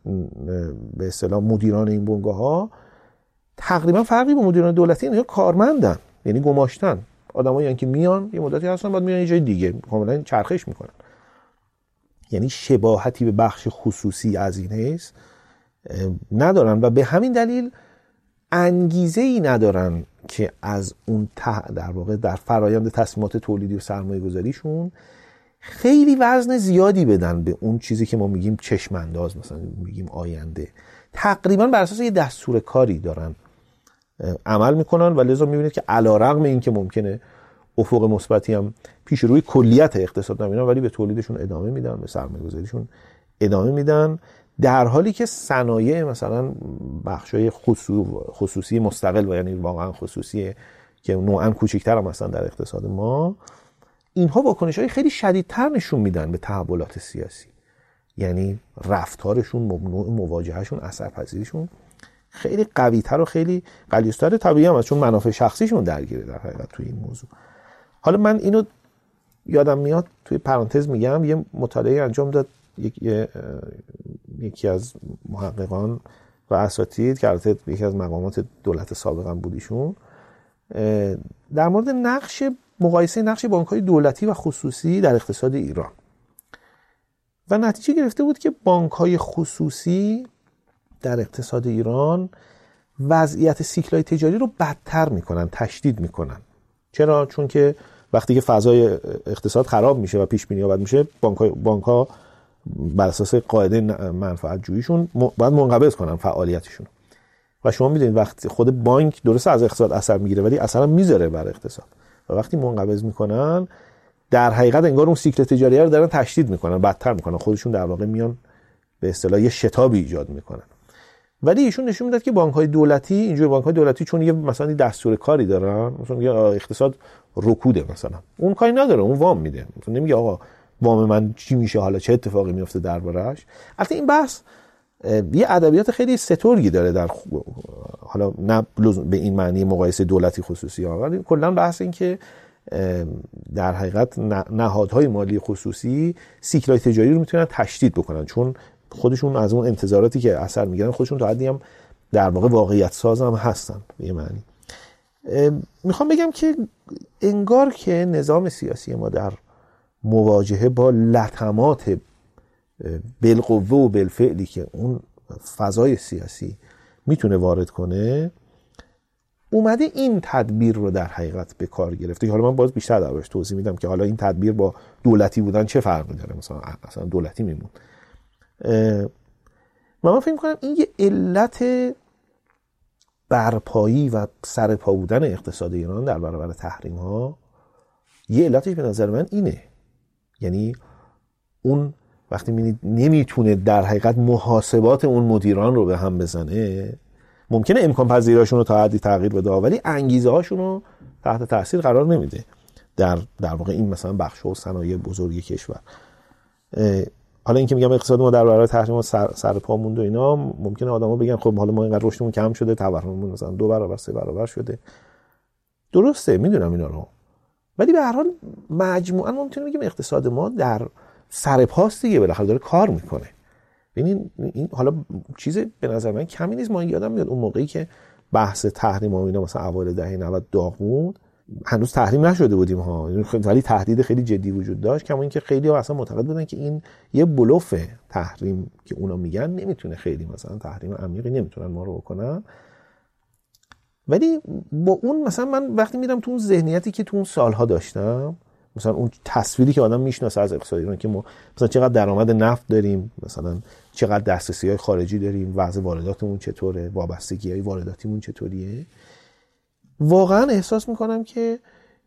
به اصطلاح مدیران این بنگاه ها تقریبا فرقی با مدیران دولتی اینا کارمندن. یعنی گماشتن. آدمایی که میان یه مدتی هستن بعد میان یه جای دیگه. کاملا چرخش می‌کنن. یعنی شباهتی به بخش خصوصی از این هست ندارن. و به همین دلیل انگیزه ای ندارن که از اون ته در واقع در فرایند تصمیمات تولیدی و سرمایه گذاریشون خیلی وزن زیادی بدن به اون چیزی که ما میگیم چشمانداز مثلا میگیم آینده. تقریبا بر اساس یه دستور کاری دارن عمل می‌کنن و لذا می‌بینید که علا رقم این که ممکنه افق مثبتی هم پیش روی کلیت اقتصاد نمیدن ولی به تولیدشون ادامه میدن به سرمایه گذاریشون ادامه میدن در حالی که صنایع مثلا بخشای خصوصی مستقل و یعنی واقعا خصوصی که نوعا کوچکتر هم هستن در اقتصاد ما اینها واکنش های خیلی شدیدتر نشون میدن به تحولات سیاسی. یعنی رفتارشون ممنوع مواجههشون اثرپذیریشون خیلی قویتر و خیلی قلیستر طبیعی هم هست چون منافع شخصیشون درگیره در حقیقت توی این موضوع. حالا من اینو یادم میاد توی پرانتز میگم یه مطالعه انجام داد یکی از محققان و اساتید که البته یکی از مقامات دولت سابقا بودیشون در مورد نقش مقایسه نقش بانک های دولتی و خصوصی در اقتصاد ایران. و نتیجه گرفته بود که بانک های خصوصی در اقتصاد ایران وضعیت سیکلای تجاری رو بدتر می‌کنن تشدید می‌کنن. چرا؟ چون که وقتی که فضای اقتصاد خراب میشه و پیش بینی بد میشه بانک ها بر اساس قاعده منفعت جوییشون باید منقبض کنن فعالیتشون. و شما می‌دونید وقتی خود بانک درست از اقتصاد اثر می‌گیره ولی اثر می‌ذاره بر اقتصاد. و وقتی منقبض می‌کنن در حقیقت انگار اون سیکل تجاری رو دارن تشدید می‌کنن بدتر می‌کنن. خودشون در واقع میان به اصطلاح یه شتابی ایجاد می‌کنن. ولی ایشون نشون می‌داد که بانک های دولتی اینجور بانک های دولتی چون یه مثلا دستور کاری دارن مثلا یه اقتصاد رکوده مثلا. اون کاری نداره اون وام میده. مثلا نمیگه آقا وام من چی میشه حالا چه اتفاقی میفته دربارش البته این بحث یه ادبیات خیلی سترگی داره در حالا نه به این معنی مقایسه دولتی خصوصی ها ولی کلا بحث این که در حقیقت نهادهای مالی خصوصی سیکلای تجاری رو می‌تونن تشدید بکنن. چون خودشون از اون انتظاراتی که اثر می‌گیرن خودشون تا حدی هم در واقع واقعیت ساز هم هستن به معنی. می‌خوام بگم که انگار که نظام سیاسی ما در مواجهه با لطمات بالقوه و بالفعلی که اون فضای سیاسی می‌تونه وارد کنه اومده این تدبیر رو در حقیقت به کار گرفته. حالا من باز بیشتر دربارش توضیح میدم که حالا این تدبیر با دولتی بودن چه فرقی داره؟ مثلا اصلا دولتی میمون. من فکر کنم این یه علت برپایی و سرپا بودن اقتصاد ایران در برابر تحریم ها یه علتش به نظر من اینه. یعنی اون وقتی می‌بینید نمی‌تونه در حقیقت محاسبات اون مدیران رو به هم بزنه ممکنه امکان پذیراشون رو تا حدی تغییر بده ولی انگیزه هاشون رو تحت تاثیر قرار نمیده. در در واقع این مثلا بخش و صنایع بزرگ کشور. حالا اینکه میگم اقتصاد ما در برابر تحریم سر, سر پا موند و اینا ممکنه آدما بگن خب حالا ما اینقدر رشدمون کم شده تورممون مثلا دو برابر سه برابر شده. درسته می‌دونم اینا رو. ولی به هر حال مجموعا ما می‌تونیم بگیم اقتصاد ما در سر پاست دیگه بالاخره داره کار می‌کنه. ببینین این حالا چیز به نظر من کمی نیست. ما یادم میاد اون موقعی که بحث تحریم و اینا مثلا اوایل دهه 90 داغ بود هنوز تحریم نشده بودیم ها. ولی تهدید خیلی جدی وجود داشت کما اینکه خیلی ها اصلا معتقد بودن که این یه بلوف تحریم که اونا میگن نمی‌تونه خیلی مثلا تحریم عمیقی نمی‌تونن ما رو بکنن. ولی با اون مثلا من وقتی میرم تو اون ذهنیتی که تو اون سالها داشتم مثلا اون تصویری که آدم می‌شناسه از اقتصاد ایران که ما مثلا چقدر درآمد نفت داریم مثلا چقدر دسترسی های خارجی داریم وضع وارداتمون چطوره وابستگی های وارداتیمون چطوریه. واقعا احساس می‌کنم که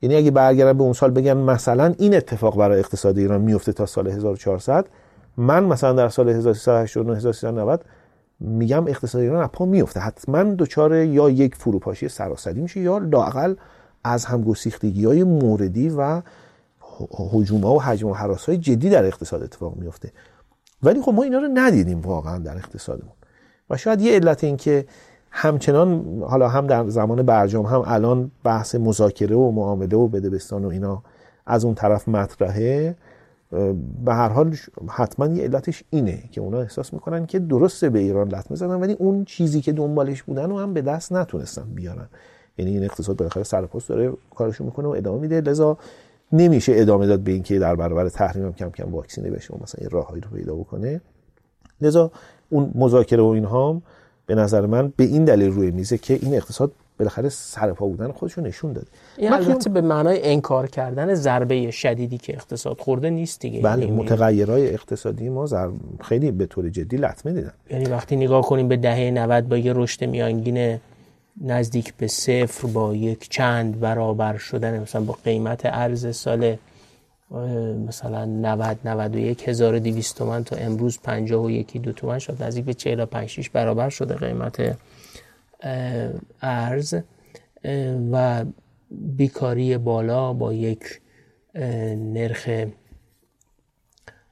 یعنی اگه برگردم به اون سال بگم مثلا این اتفاق برای اقتصاد ایران میفته تا سال 1400 من مثلا در سال 1389 1390 میگم اقتصاد ایران اپا میفته حتما دچار یا یک فروپاشی سراسری میشه یا لاقل از همگسیختگی های موردی و هجوم ها و حجم و حراس های جدی در اقتصاد اتفاق میفته ولی خب ما اینا رو ندیدیم واقعا در اقتصادمون. و شاید یه علت این که همچنان حالا هم در زمان برجام هم الان بحث مذاکره و معامله و بدبستان و اینا از اون طرف مطرحه. به هر حال حتما یه علتش اینه که اونا احساس می‌کنن که درسته به ایران لطمه زدن ولی اون چیزی که دنبالش بودن و هم به دست نتونستن بیارن. یعنی این اقتصاد بالاخره سرپست داره کارشو می‌کنه و ادامه میده. لذا نمیشه ادامه داد به اینکه در برابر تحریم هم کم کم واکسینه بشه و مثلا راههایی رو پیدا بکنه. لذا اون مذاکره و اینها به نظر من به این دلیل روی میزه که این اقتصاد بالاخره سرپا بودن خودش رو نشون داده. این البته به معنای انکار کردن ضربه شدیدی که اقتصاد خورده نیست دیگه. بله یعنی متغیرهای اقتصادی ما خیلی به طور جدی لطمه دیدن. یعنی وقتی نگاه کنیم به دهه 90 با یه رشد میانگین نزدیک به صفر با یک چند برابر شدن مثلا با قیمت ارز سال مثلا 90 91 1200 تومن تا امروز 51 دو تومن شد. نزدیک به 45 6 برابر شده قیمت ارز. و بیکاری بالا با یک نرخ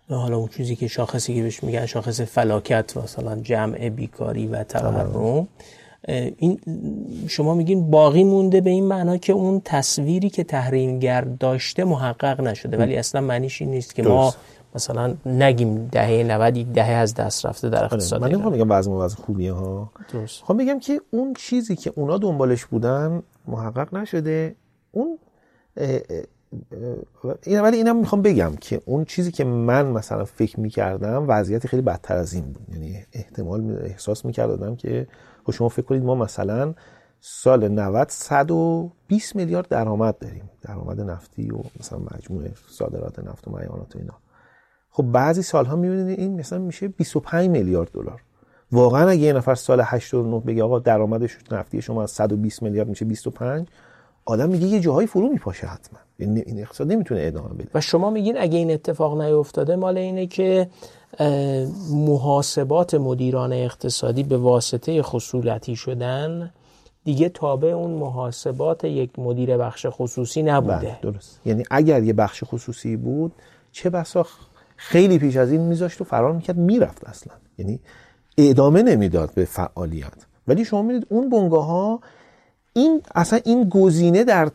حالا اون چیزی که شاخصی که بهش میگن شاخص فلاکت مثلا جمع بیکاری و تورم. این شما میگین باقی مونده به این معنا که اون تصویری که تحریمگر داشته محقق نشده ولی اصلا معنیش این نیست که ما مثلا نگیم دهه 90 یک دهه از دست رفته در اقتصاد من نمی‌خوام میگم وضع وضع خوبیه ها درست. خب میگم که اون چیزی که اونا دنبالش بودن محقق نشده. اون این ولی اینم می‌خوام بگم که اون چیزی که من مثلا فکر می‌کردم وضعیت خیلی بدتر از این بود. یعنی احتمال احساس می‌کردم که خب شما فکر کنید ما مثلا سال 90 120 میلیارد درآمد داریم. درآمد نفتی و مثلا مجموعه صادرات نفت و معیانات و اینا. خب بعضی سالها می‌بینید این مثلا میشه 25 میلیارد دلار. واقعا اگه یه نفر سال 89 بگه آقا درآمدش نفتی شما از 120 میلیارد میشه 25 آدم میگه یه جاهای فرو میپاشه حتما. این اقتصاد نمی‌تونه ادامه بده. و شما میگین اگه این اتفاق نیفتاده مال اینه که محاسبات مدیران اقتصادی به واسطه خصولتی شدن دیگه تابع اون محاسبات یک مدیر بخش خصوصی نبوده. بله درست. یعنی اگر یه بخش خصوصی بود چه بسا خیلی پیش از این میذاشت و فرار می‌کرد می‌رفت اصلا. یعنی ادامه نمی‌داد به فعالیت. ولی شما می‌دید اون بنگاه ها این اصلا این گزینه در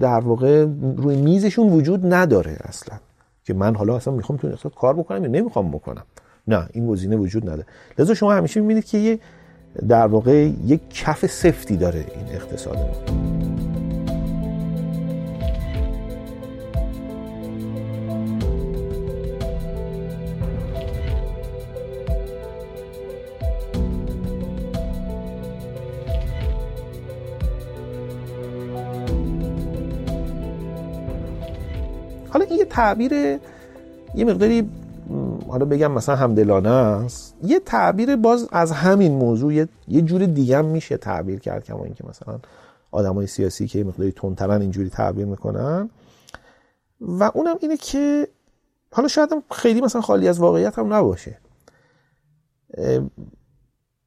در واقع روی میزشون وجود نداره اصلا. که من حالا اصلا می‌خوام تو اقتصاد کار بکنم یا نمی‌خوام بکنم. نه این گزینه وجود نداره. لذا شما همیشه می‌بینید که یه در واقع یک کف سفتی داره این اقتصاد ما. حالا این یه تعبیر یه مقداری حالا بگم مثلا همدلانه است. یه تعبیر باز از همین موضوع یه, یه جور دیگه هم میشه تعبیر کرد کما اینکه مثلا آدمای سیاسی که یه مقداری تندترن اینجوری تعبیر می‌کنن. و اونم اینه که حالا شاید خیلی مثلا خالی از واقعیت هم نباشه.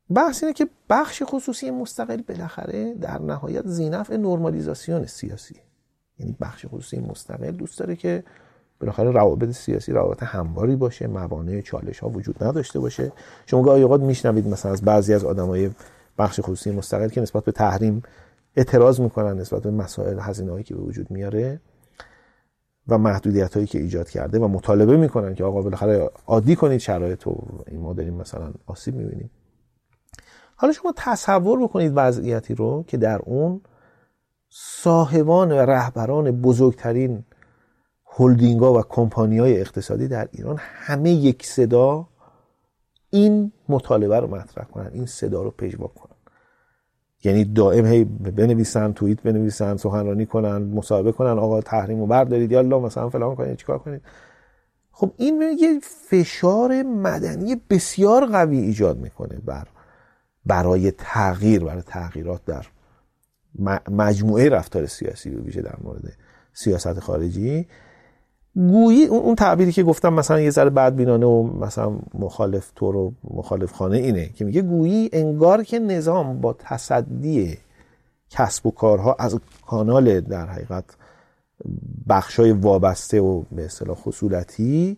بحث اینه که بخش خصوصی مستقل بالاخره در نهایت زینف نرمالیزاسیون سیاسی. یعنی بخش خصوصی مستقل دوست داره که بالاخره روابط سیاسی روابط همواری باشه موانع چالش ها وجود نداشته باشه. شما گاهی اوقات میشنوید مثلا از بعضی از آدمای بخش خصوصی مستقل که نسبت به تحریم اعتراض می‌کنن نسبت به مسائل هزینه هایی که به وجود میاره و محدودیت هایی که ایجاد کرده و مطالبه می‌کنن که آقا بالاخره عادی کنید شرایط و ما داریم مثلا آسیب می‌بینیم. حالا شما تصور بکنید وضعیتی رو که در اون صاحبان و رهبران بزرگترین هلدینگ ها و کمپانی های اقتصادی در ایران همه یک صدا این مطالبه رو مطرح کنن این صدا رو پژوا کنن. یعنی دائم هی بنویسن توییت بنویسن سخنرانی کنن مصاحبه کنن آقا تحریم رو بردارید یا الله مثلا فلان کنید چیکار کنید. خب این یه فشار مدنی بسیار قوی ایجاد می‌کنه بر برای تغییر برای تغییرات در مجموعه رفتار سیاسی به ویژه در مورد سیاست خارجی. گویی اون تعبیری که گفتم مثلا یه ذره بدبینانه و مثلا مخالف طور و مخالف خانه اینه که میگه گویی انگار که نظام با تصدی کسب و کارها از کانال در حقیقت بخشای وابسته و به اصطلاح خصولتی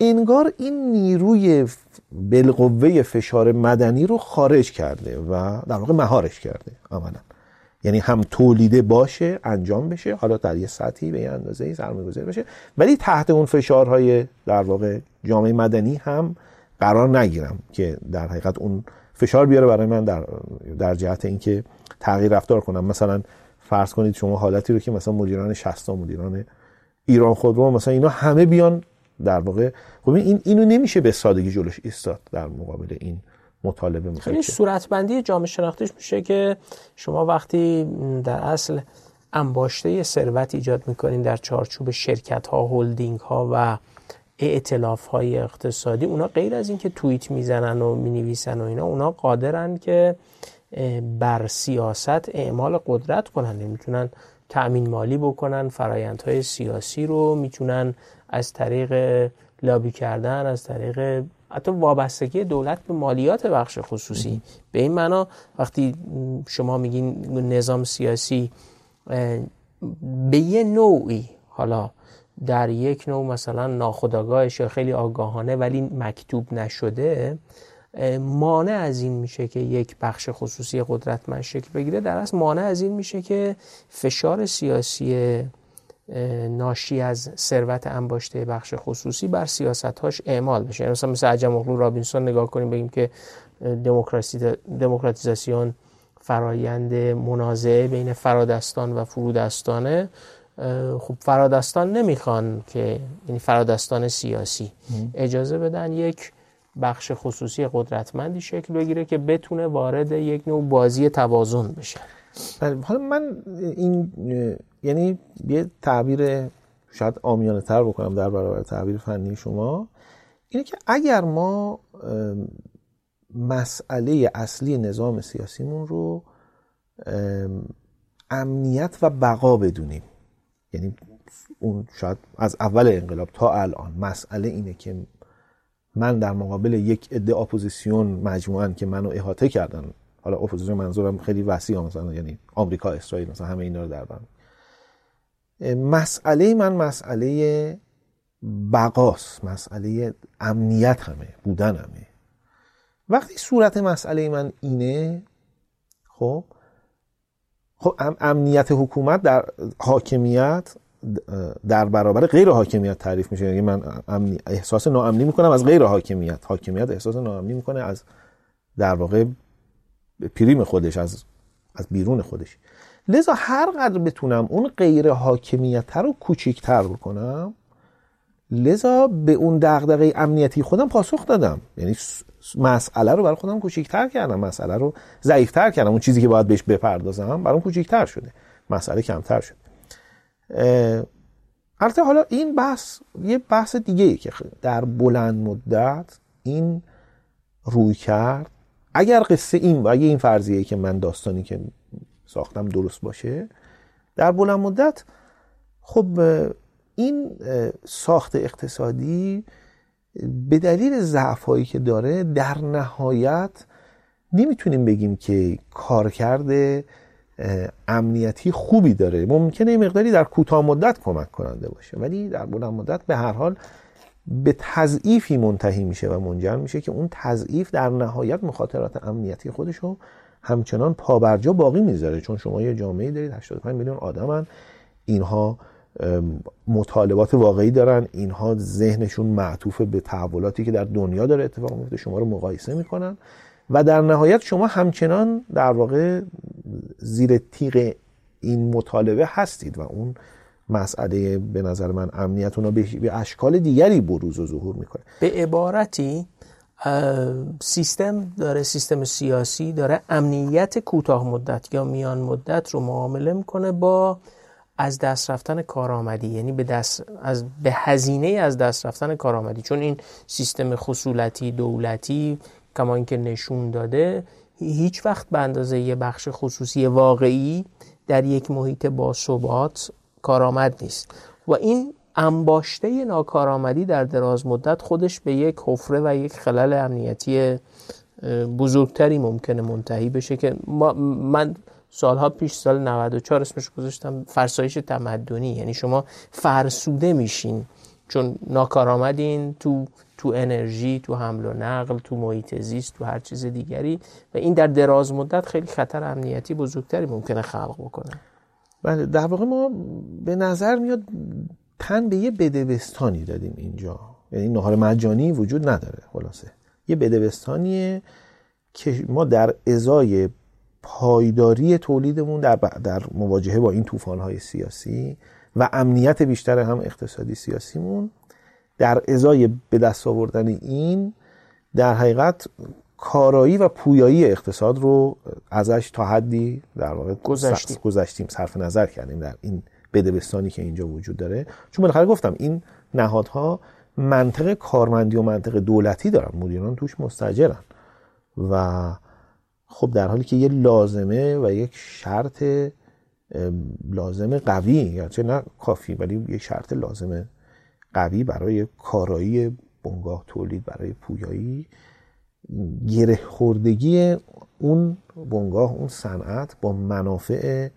انگار این نیروی بالقوه فشار مدنی رو خارج کرده و در واقع مهارش کرده عملا یعنی هم تولیده باشه انجام بشه حالا در یه سطحی به یه اندازه سرمایه‌گذاری بشه ولی تحت اون فشارهای در واقع جامعه مدنی هم قرار نگیرم که در حقیقت اون فشار بیاره برای من در در جهت اینکه تغییر رفتار کنم. مثلا فرض کنید شما حالتی رو که مثلا مدیران 60 مدیران ایران خودرو مثلا اینا همه بیان در واقع. خب این اینو نمیشه به سادگی جلوش ایستاد در مقابل این مطالبه می‌خواد خیلی صورتبندی جامعه شناختیش میشه که شما وقتی در اصل انباشته ثروت ایجاد می‌کنین در چارچوب شرکت ها هولدینگ ها و اعتلاف های اقتصادی اونا غیر از اینکه توییت می‌زنن و می‌نویسن و اینا اونا قادرن که بر سیاست اعمال قدرت کنن. می‌تونن تأمین مالی بکنن فرایندهای سیاسی رو می‌تونن از طریق لابی کردن از طریق حتی وابستگی دولت به مالیات بخش خصوصی. به این معنا وقتی شما میگین نظام سیاسی به یه نوعی حالا در یک نوع مثلا ناخداگاهش یا خیلی آگاهانه ولی مکتوب نشده مانع از این میشه که یک بخش خصوصی قدرتمند شکل بگیره. در اصل مانع از این میشه که فشار سیاسی ناشی از ثروت انباشته بخش خصوصی بر سیاستهاش اعمال بشه. یعنی مثلا مثل عجم اغلو رابینسون نگاه کنیم بگیم که دموکراتیزاسیون فرایند منازعه بین فرادستان و فرودستانه. خب فرادستان نمی‌خوان که یعنی فرادستان سیاسی اجازه بدن یک بخش خصوصی قدرتمندی شکل بگیره که بتونه وارد یک نوع بازی توازن بشه. حالا من این یعنی یه تعبیر شاید آمیانه تر بکنم در برابر تعبیر فنی شما. اینه که اگر ما مسئله اصلی نظام سیاسیمون رو امنیت و بقا بدونیم. یعنی اون شاید از اول انقلاب تا الان مسئله اینه که من در مقابل یک عده اپوزیسیون مجموعا که منو احاطه کردن حالا اپوزیسیون منظورم خیلی وسیع مثلا یعنی آمریکا اسرائیل مثلا همه اینا رو در بر مسئله من مسئله بقاس مسئله امنیت همه بودن همه. وقتی صورت مسئله من اینه خب خب امنیت حکومت در حاکمیت در برابر غیر حاکمیت تعریف میشه. یعنی من احساس ناامنی می‌کنم از غیر حاکمیت. حاکمیت احساس ناامنی می‌کنه از در واقع پریم خودش از از بیرون خودش. لذا هر قدر بتونم اون غیر حاکمیت رو کوچیکتر بکنم لذا به اون دغدغه امنیتی خودم پاسخ دادم. یعنی مسئله رو برای خودم کوچیکتر کردم مسئله رو ضعیفتر کردم. اون چیزی که باید بهش بپردازم برام کوچیکتر شده مسئله کمتر شد البته حالا این بحث یه بحث دیگه ای که در بلند مدت این روی کرد. اگر قصه این و اگه این فرضیه که من داستانی که ساختم درست باشه در بلند مدت خب این ساخت اقتصادی به دلیل ضعف هایی که داره در نهایت نمی‌تونیم بگیم که کارکرد امنیتی خوبی داره. ممکنه مقداری در کوتاه مدت کمک کننده باشه ولی در بلند مدت به هر حال به تضعیفی منتهی میشه و منجر میشه که اون تضعیف در نهایت مخاطرات امنیتی خودش رو همچنان پابرجا باقی می‌ذاره. چون شما یه جامعه دارید 85 میلیون آدمن اینها مطالبات واقعی دارن اینها ذهنشون معطوف به تحولاتی که در دنیا داره اتفاق میفته شما رو مقایسه می‌کنن و در نهایت شما همچنان در واقع زیر تیغ این مطالبه هستید و اون مسئله به نظر من امنیت رو به اشکال دیگری بروز و ظهور می‌کنه. به عبارتی سیستم داره سیستم سیاسی داره امنیت کوتاه مدت یا میان مدت رو معامله می‌کنه با از دست رفتن کارآمدی. یعنی به دست از به هزینه از دست رفتن کارآمدی. چون این سیستم خصولتی دولتی کما اینکه نشون داده هیچ وقت به اندازه یه بخش خصوصی واقعی در یک محیط با ثبات کارآمد نیست. و این انباشته ناکارآمدی در دراز مدت خودش به یک حفره و یک خلل امنیتی بزرگتری ممکنه منتهی بشه که من سالها پیش سال 94 اسمش گذاشتم فرسایش تمدنی. یعنی شما فرسوده میشین. چون ناکارآمدین تو تو انرژی تو حمل و نقل تو محیط زیست تو هر چیز دیگری. و این در دراز مدت خیلی خطر امنیتی بزرگتری ممکنه خلق بکنه. بله در واقع ما به نظر میاد تن به یه بدبستانی دادیم اینجا. یعنی نهار مجانی وجود نداره خلاصه. یه بدبستانیه که ما در ازای پایداری تولیدمون در, در مواجهه با این طوفان‌های سیاسی و امنیت بیشتر هم اقتصادی سیاسیمون در ازای به دست آوردن این در حقیقت کارایی و پویایی اقتصاد رو ازش تا حدی در واقع گذشتیم, گذشتیم صرف نظر کردیم در این بدبستانی که اینجا وجود داره. چون بالاخره گفتم این نهادها منطق کارمندی و منطق دولتی دارن. مدیران توش مستجرن. و خب در حالی که یه لازمه و یک شرط لازم قوی یعنی نه کافی ولی یک شرط لازم قوی برای کارایی بنگاه تولید برای پویایی گره خوردگی اون بنگاه اون صنعت با منافع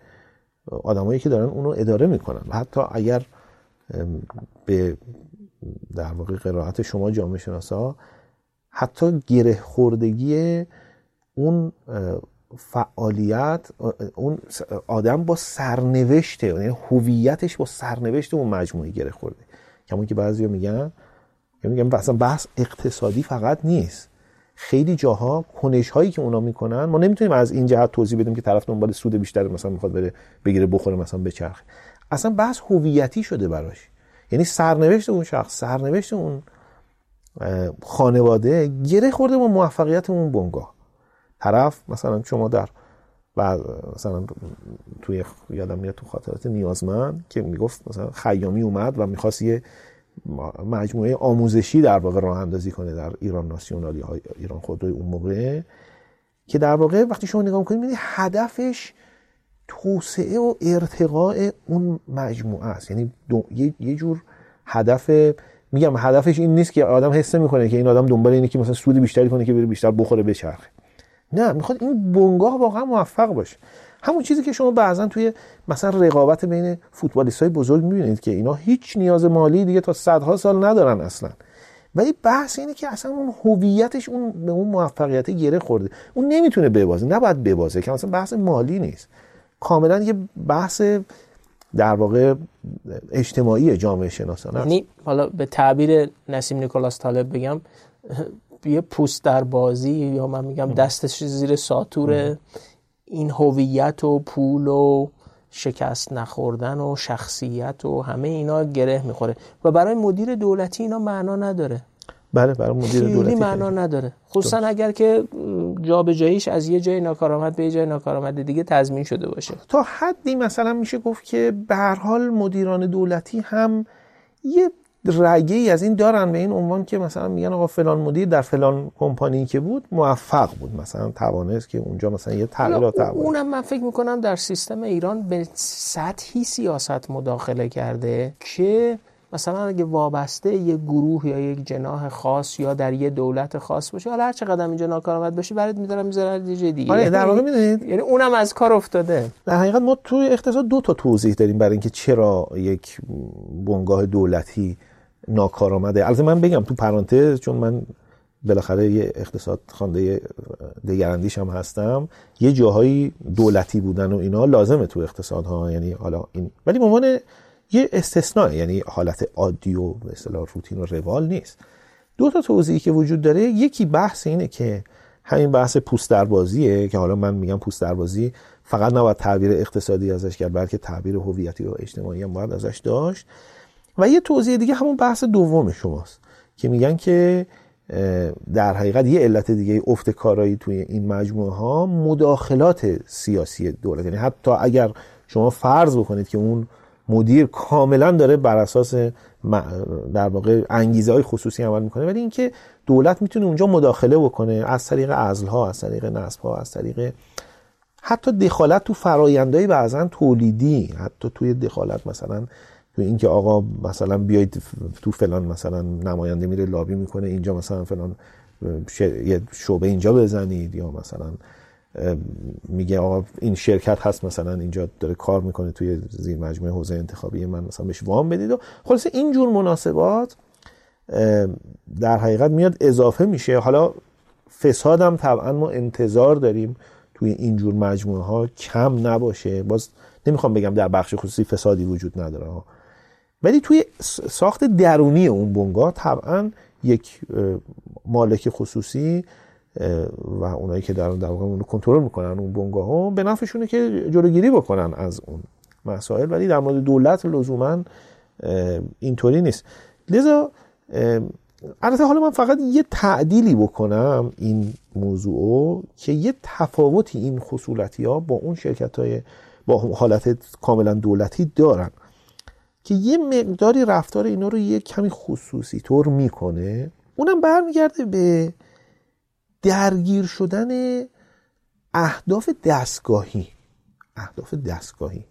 آدمایی که دارن اونو اداره می‌کنن. حتی اگر به در واقع قرائت شما جامعه شناسا حتی گره خوردگی اون فعالیت اون آدم با سرنوشته یعنی هویتش با سرنوشت اون مجموعه گره خورده کمون که بعضیا میگن میگن اصلا بحث اقتصادی فقط نیست. خیلی جاها کنش هایی که اونا می‌کنن ما نمی‌تونیم از این جهت توضیح بدیم که طرف دنبال سود بیشتر مثلا می‌خواد بره بگیره بخوره مثلا بچرخه. اصلا بحث هویتی شده براش. یعنی سرنوشت اون شخص سرنوشت اون خانواده گره خورده با موفقیت اون بنگاه. طرف مثلا شما در و مثلا توی یادم میاد تو خاطرات نیازمند که می‌گفت مثلا خیامی اومد و می‌خواست یه مجموعه آموزشی در واقع راه اندازی کنه در ایران ناسیونالی های ایران خودروی اون موقع که در واقع وقتی شما نگاه می‌کنید می‌بینید هدفش توسعه و ارتقاء اون مجموعه است. یعنی یه جور هدف میگم هدفش این نیست که آدم حس می‌کنه که این آدم دنبال اینه که مثلا سود بیشتری کنه که بره بیشتر بخوره بچرخه نه می‌خواد این بنگاه واقعا موفق باشه. همون چیزی که شما بعضا توی مثلا رقابت بین فوتبالیست های بزرگ می‌بینید که اینا هیچ نیاز مالی دیگه تا صدها سال ندارن اصلا. ولی بحث اینه که اصلا اون هویتش اون به اون موفقیت گره خورده. اون نمی‌تونه ببازه. نباید ببازه که مثلا بحث مالی نیست. کاملا یه بحث در واقع اجتماعی جامعه شناسانه یعنی حالا به تعبیر نسیم نیکولاس طالب بگم یه پوست در بازی یا من میگم دستش زیر ساتور این هویت و پول و شکست نخوردن و شخصیت و همه اینا گره می‌خوره. و برای مدیر دولتی اینا معنا نداره. بله برای مدیر دولتی معنا نداره. خصوصا اگر که جابجاییش از یه جای ناکارآمد به یه جای ناکارآمد دیگه تضمین شده باشه. تا حدی مثلا میشه گفت که به هر حال مدیران دولتی هم یه رگه ای از این دارن به این عنوان که مثلا میگن آقا فلان مدیر در فلان کمپانی که بود موفق بود. مثلا توانست که اونجا مثلا یه تغییرات اونم من فکر می‌کنم در سیستم ایران به سطحی سیاست مداخله کرده که مثلا اگه وابسته یه گروه یا یک جناح خاص یا در یه دولت خاص باشه حالا هر چقدر اینجا ناکارآمد باشه برات می‌ذارم می‌ذارن یه جای دیگه. آره در واقع می‌دونید؟ یعنی اونم از کار افتاده. در حقیقت ما توی اقتصاد دو تا توضیح داریم برای اینکه چرا یک بنگاه دولتی ناکارآمده. البته من بگم تو پرانتز چون من بالاخره یه اقتصاد خوانده دگراندیش هم هستم یه جاهایی دولتی بودن و اینا لازمه تو اقتصادها یعنی حالا این. ولی به عنوان یه استثناء یعنی حالت عادی و اصطلاح روتین و روال نیست. دو تا توضیحی که وجود داره یکی بحث اینه که همین بحث پوست دربازیه که حالا من میگم پوست دربازی فقط نباید تعبیر اقتصادی ازش کرد بلکه تعبیر هویتی و اجتماعی هم باید ازش داشت. و یه توضیح دیگه همون بحث دوم شماست که میگن که در حقیقت یه علت دیگه افت کارایی توی این مجموعه ها مداخلات سیاسی دولت. یعنی حتی اگر شما فرض بکنید که اون مدیر کاملا داره بر اساس در واقع انگیزه های خصوصی عمل می‌کنه ولی اینکه دولت می‌تونه اونجا مداخله بکنه از طریق ازلها از طریق نصبها از طریق حتی دخالت تو فرایندهای بعضا تولیدی حتی توی دخالت مثلا اینکه آقا مثلا بیاید تو فلان مثلا نماینده میره لابی می‌کنه اینجا مثلا فلان یه شعبه اینجا بزنید یا مثلا میگه آقا این شرکت هست مثلا اینجا داره کار می‌کنه توی زیر مجموعه حوزه انتخابی من مثلا بهش وام بدید و خلاصه اینجور مناسبات در حقیقت میاد اضافه میشه. حالا فساد هم طبعا ما انتظار داریم توی اینجور مجموعه ها کم نباشه. باز نمی‌خوام بگم در بخش خصوصی فسادی وجود نداره. ولی توی ساخت درونی اون بنگاه طبعا یک مالک خصوصی و اونایی که در در واقع کنترل می‌کنن اون بنگاه ها به نفعشونه که جلوگیری بکنن از اون مسائل. ولی در مورد دولت لزوما اینطوری نیست. لذا البته حالا من فقط یه تعدیلی بکنم این موضوع که یه تفاوتی این خصولتی ها با اون شرکت های با حالت کاملا دولتی دارن. که یه مقداری رفتار اینا رو یه کمی خصوصی طور می‌کنه اونم برمیگرده به درگیر شدن اهداف دستگاهی. اهداف دستگاهی.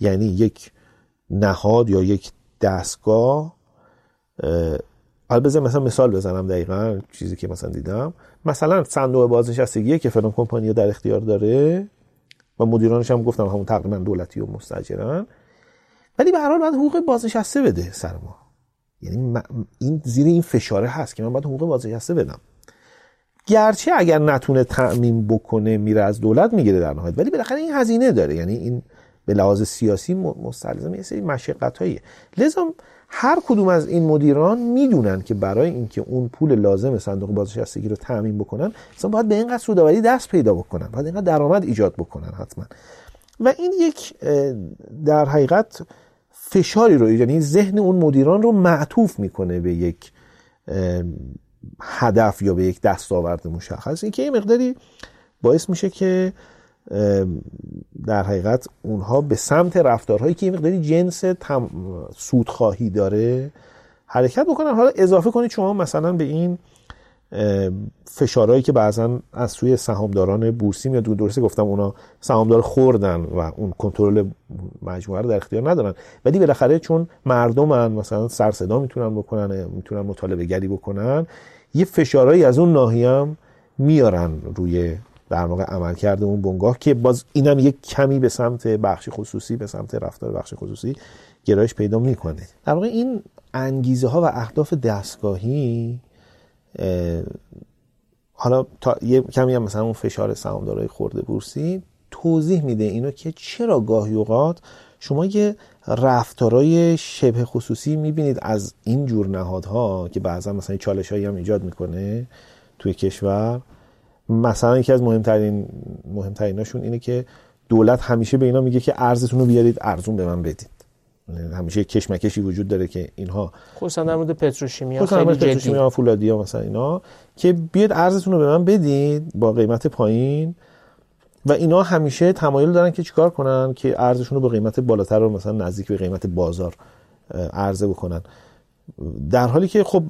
یعنی یک نهاد یا یک دستگاه حالا بذار مثلا مثال بزنم دقیقا چیزی که مثلا دیدم. مثلا صندوق بازنشستگی که فلان کمپانی در اختیار داره. و مدیرانش هم گفتم همون تقریبا دولتی و مستاجرن. ولی به هر حال باید حقوق بازنشسته بده سر ما. یعنی این زیر این فشاره هست که من باید حقوق بازنشسته بدم. گرچه اگر نتونه تعمین بکنه میره از دولت می‌گیره در نهایت. ولی بالاخره این هزینه داره. یعنی این به لحاظ سیاسی مستلزم یه سری مشقت لذا هر کدوم از این مدیران می‌دونن که برای اینکه اون پول لازم صندوق بازنشستگی رو تامین بکنن مثلا باید به اینقدر سودآوری دست پیدا بکنن باید اینقدر درآمد ایجاد بکنن حتما. و این یک در حقیقت فشاری رو یعنی ذهن اون مدیران رو معطوف می‌کنه به یک هدف یا به یک دستاورد مشخص. این که یه مقداری باعث میشه که در حقیقت اونها به سمت رفتارهایی که یه مقداری جنس سودخواهی داره حرکت بکنن. حالا اضافه کنید شما مثلا به این فشارهایی که بعضا از سوی سهامداران بورسی میاد. درسته گفتم اونا سهامدار خوردن و اون کنترل مجموعه رو در اختیار ندارن. ولی بالاخره چون مردمن مثلا سر صدا می‌تونن بکنن می‌تونن مطالبه گری بکنن یه فشارهایی از اون ناحیه هم میارن روی در واقع عمل کرده اون بنگاه که باز اینم یک کمی به سمت بخش خصوصی به سمت رفتار بخش خصوصی گرایش پیدا می‌کنه. در واقع این انگیزه ها و اهداف دستگاهی حالا تا یه کمی هم مثلا اون فشار سهامدارای خورده بورسی توضیح میده اینو که چرا گاهی اوقات شما یه رفتارای شبه خصوصی می‌بینید از این جور نهادها که بعضا مثلا چالش هایی هم ایجاد می‌کنه توی کشور. مثلا یکی از مهمترین مهمتریناشون اینه که دولت همیشه به اینا میگه که ارزتون رو بیارید ارزون به من بدید همیشه کشمکشی وجود داره که اینها خصوصا در مورد پتروشیمیا خیلی پتروشیمیا فولادیا مثلا اینا که بیاد ارزتون رو به من بدید با قیمت پایین. و اینا همیشه تمایل دارن که چیکار کنن که ارزشون رو به قیمت بالاتر رو مثلا نزدیک به قیمت بازار عرضه بکنن. در حالی که خب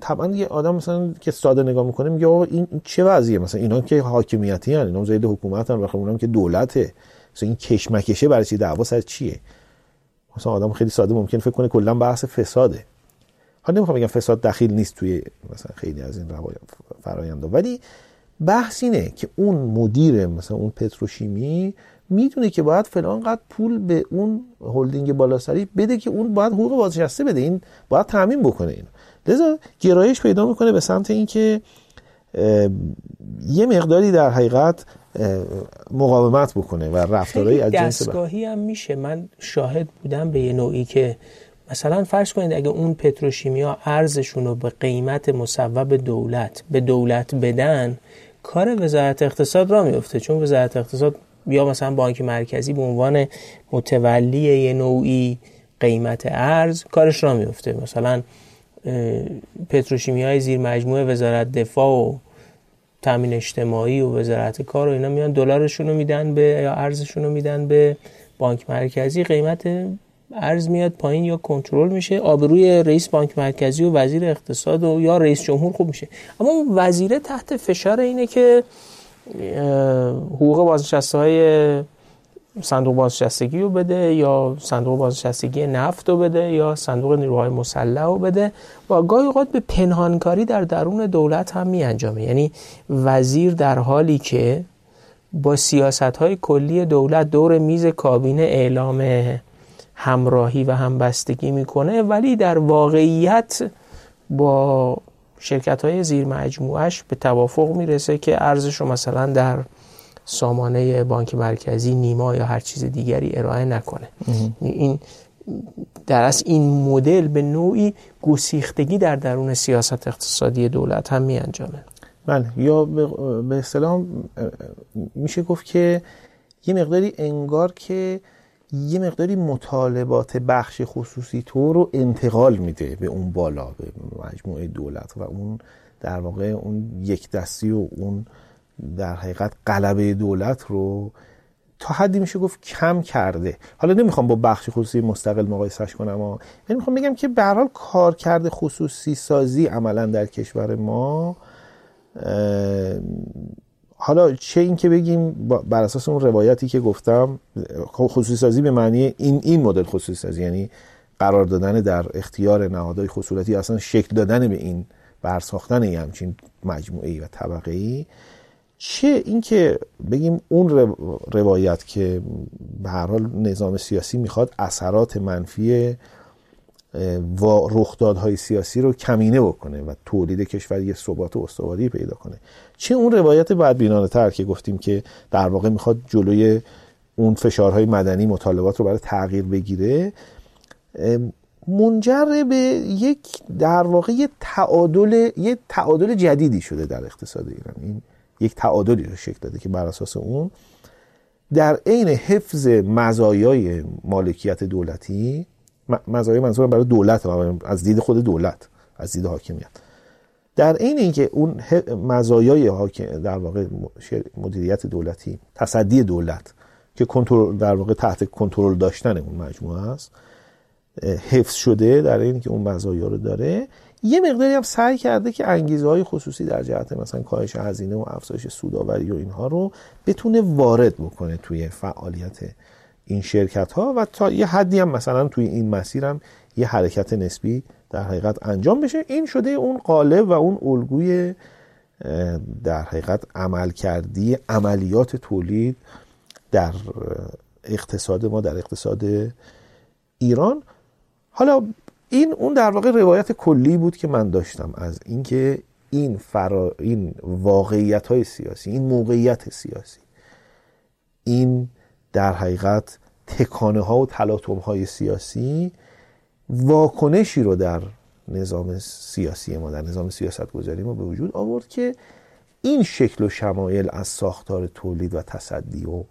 طبعا یه آدم مثلا که ساده نگاه می‌کنه میگه آقا این چه وضعیه؟ مثلا اینا که حاکمیتی هن اینا زید حکومت هن و خب اونم که دولته. مثلا این کشمکشه برای چی؟ دعوا سر چیه؟ مثلا آدم خیلی ساده ممکن فکر کنه کلا بحث فساده. حالا نمی‌خوام بگم فساد دخیل نیست توی مثلا خیلی از این فراینده ولی بحث اینه که اون مدیر مثلا اون پتروشیمی می‌دونه که باید فلان قد پول به اون هلدینگ بالاسری بده که اون باید حقوق بازنشسته بده. این باید تعمین بکنه این لذا گرایش پیدا می‌کنه به سمت اینکه یه مقداری در حقیقت مقاومت بکنه و رفتارهایی از جنس دستگاهی هم میشه. من شاهد بودم به یه نوعی که مثلا فرض کنید اگه اون پتروشیمیا ارزشون رو به قیمت مصوب دولت به دولت بدن کار وزارت اقتصاد را میفته چون وزارت اقتصاد یا مثلا بانک مرکزی به عنوان متولی یه نوعی قیمت ارز کارش را میفته مثلا پتروشیمی های زیر مجموعه وزارت دفاع و تامین اجتماعی و وزارت کار و اینا میان دلارشون رو میدن به یا ارزشون رو میدن به بانک مرکزی. قیمت ارز میاد پایین یا کنترل میشه. آبروی رئیس بانک مرکزی و وزیر اقتصاد و یا رئیس جمهور خوب میشه. اما وزیره تحت فشار اینه که حقوق بازنشسته های صندوق بازنشستگی رو بده یا صندوق بازنشستگی نفت رو بده یا صندوق نیروهای مسلح رو بده. و گاهی اوقات به پنهانکاری در درون دولت هم می انجامه یعنی وزیر در حالی که با سیاست های کلی دولت دور میز کابینه اعلام همراهی و همبستگی می‌کنه ولی در واقعیت با شرکت های زیر به توافق می‌رسه که ارزش رو مثلا در سامانه بانک مرکزی نیما یا هر چیز دیگری ارائه نکنه. این در از این مدل به نوعی گسیختگی در درون سیاست اقتصادی دولت هم می انجامه بله یا به اصطلاح میشه گفت که یه مقداری انگار که یه مقداری مطالبات بخش خصوصی تو رو انتقال میده به اون بالا به مجموعه دولت و اون در واقع اون یک دستی و اون در حقیقت قلبه دولت رو تا حدی میشه گفت کم کرده. حالا نمی‌خوام با بخش خصوصی مستقل مقایسش کنم اما یعنی می‌خوام بگم که به حال کار کرده خصوصی سازی عملا در کشور ما حالا چه این که بگیم بر اساس اون روایتی که گفتم خصوصی سازی به معنی این این مدل خصوصی سازی یعنی قرار دادن در اختیار نهادهای خصوصی اصلا شکل دادن به این برساختن همچین مجموعه و طبقه ای چه اینکه بگیم اون روایت که به هر حال نظام سیاسی می‌خواد اثرات منفی و رخدادهای سیاسی رو کمینه بکنه و تولید کشور یه ثبات استواری پیدا کنه. چه اون روایت بدبینانه تر که گفتیم که در واقع می‌خواد جلوی اون فشارهای مدنی مطالبات رو برای تغییر بگیره منجر به یک در واقع یه تعادل یه تعادل جدیدی شده در اقتصاد ایران. این یک تعادلی رو شکل داده که بر اساس اون در عین حفظ مزایای مالکیت دولتی مزایای منظورم برای دولت از دید خود دولت از دید حاکمیت. در عین اینکه اون مزایای در واقع مدیریت دولتی تصدی دولت که کنترل در واقع تحت کنترل داشتن اون مجموعه است حفظ شده در این که اون مزایا رو داره. یه مقداری هم سعی کرده که انگیزه های خصوصی در جهت مثلا کاهش هزینه و افزایش سوداوری و اینها رو بتونه وارد بکنه توی فعالیت این شرکت ها و تا یه حدی هم مثلا توی این مسیر هم یه حرکت نسبی در حقیقت انجام بشه. این شده اون قالب و اون الگوی در حقیقت عمل کردی عملیات تولید در اقتصاد ما در اقتصاد ایران. حالا این اون در واقع روایت کلی بود که من داشتم از اینکه این فرا این واقعیت های سیاسی این موقعیت سیاسی این در حقیقت تکانه ها و تلاطم های سیاسی واکنشی رو در نظام سیاسی ما در نظام سیاست گذاری ما به وجود آورد که این شکل و شمایل از ساختار تولید و تصدی و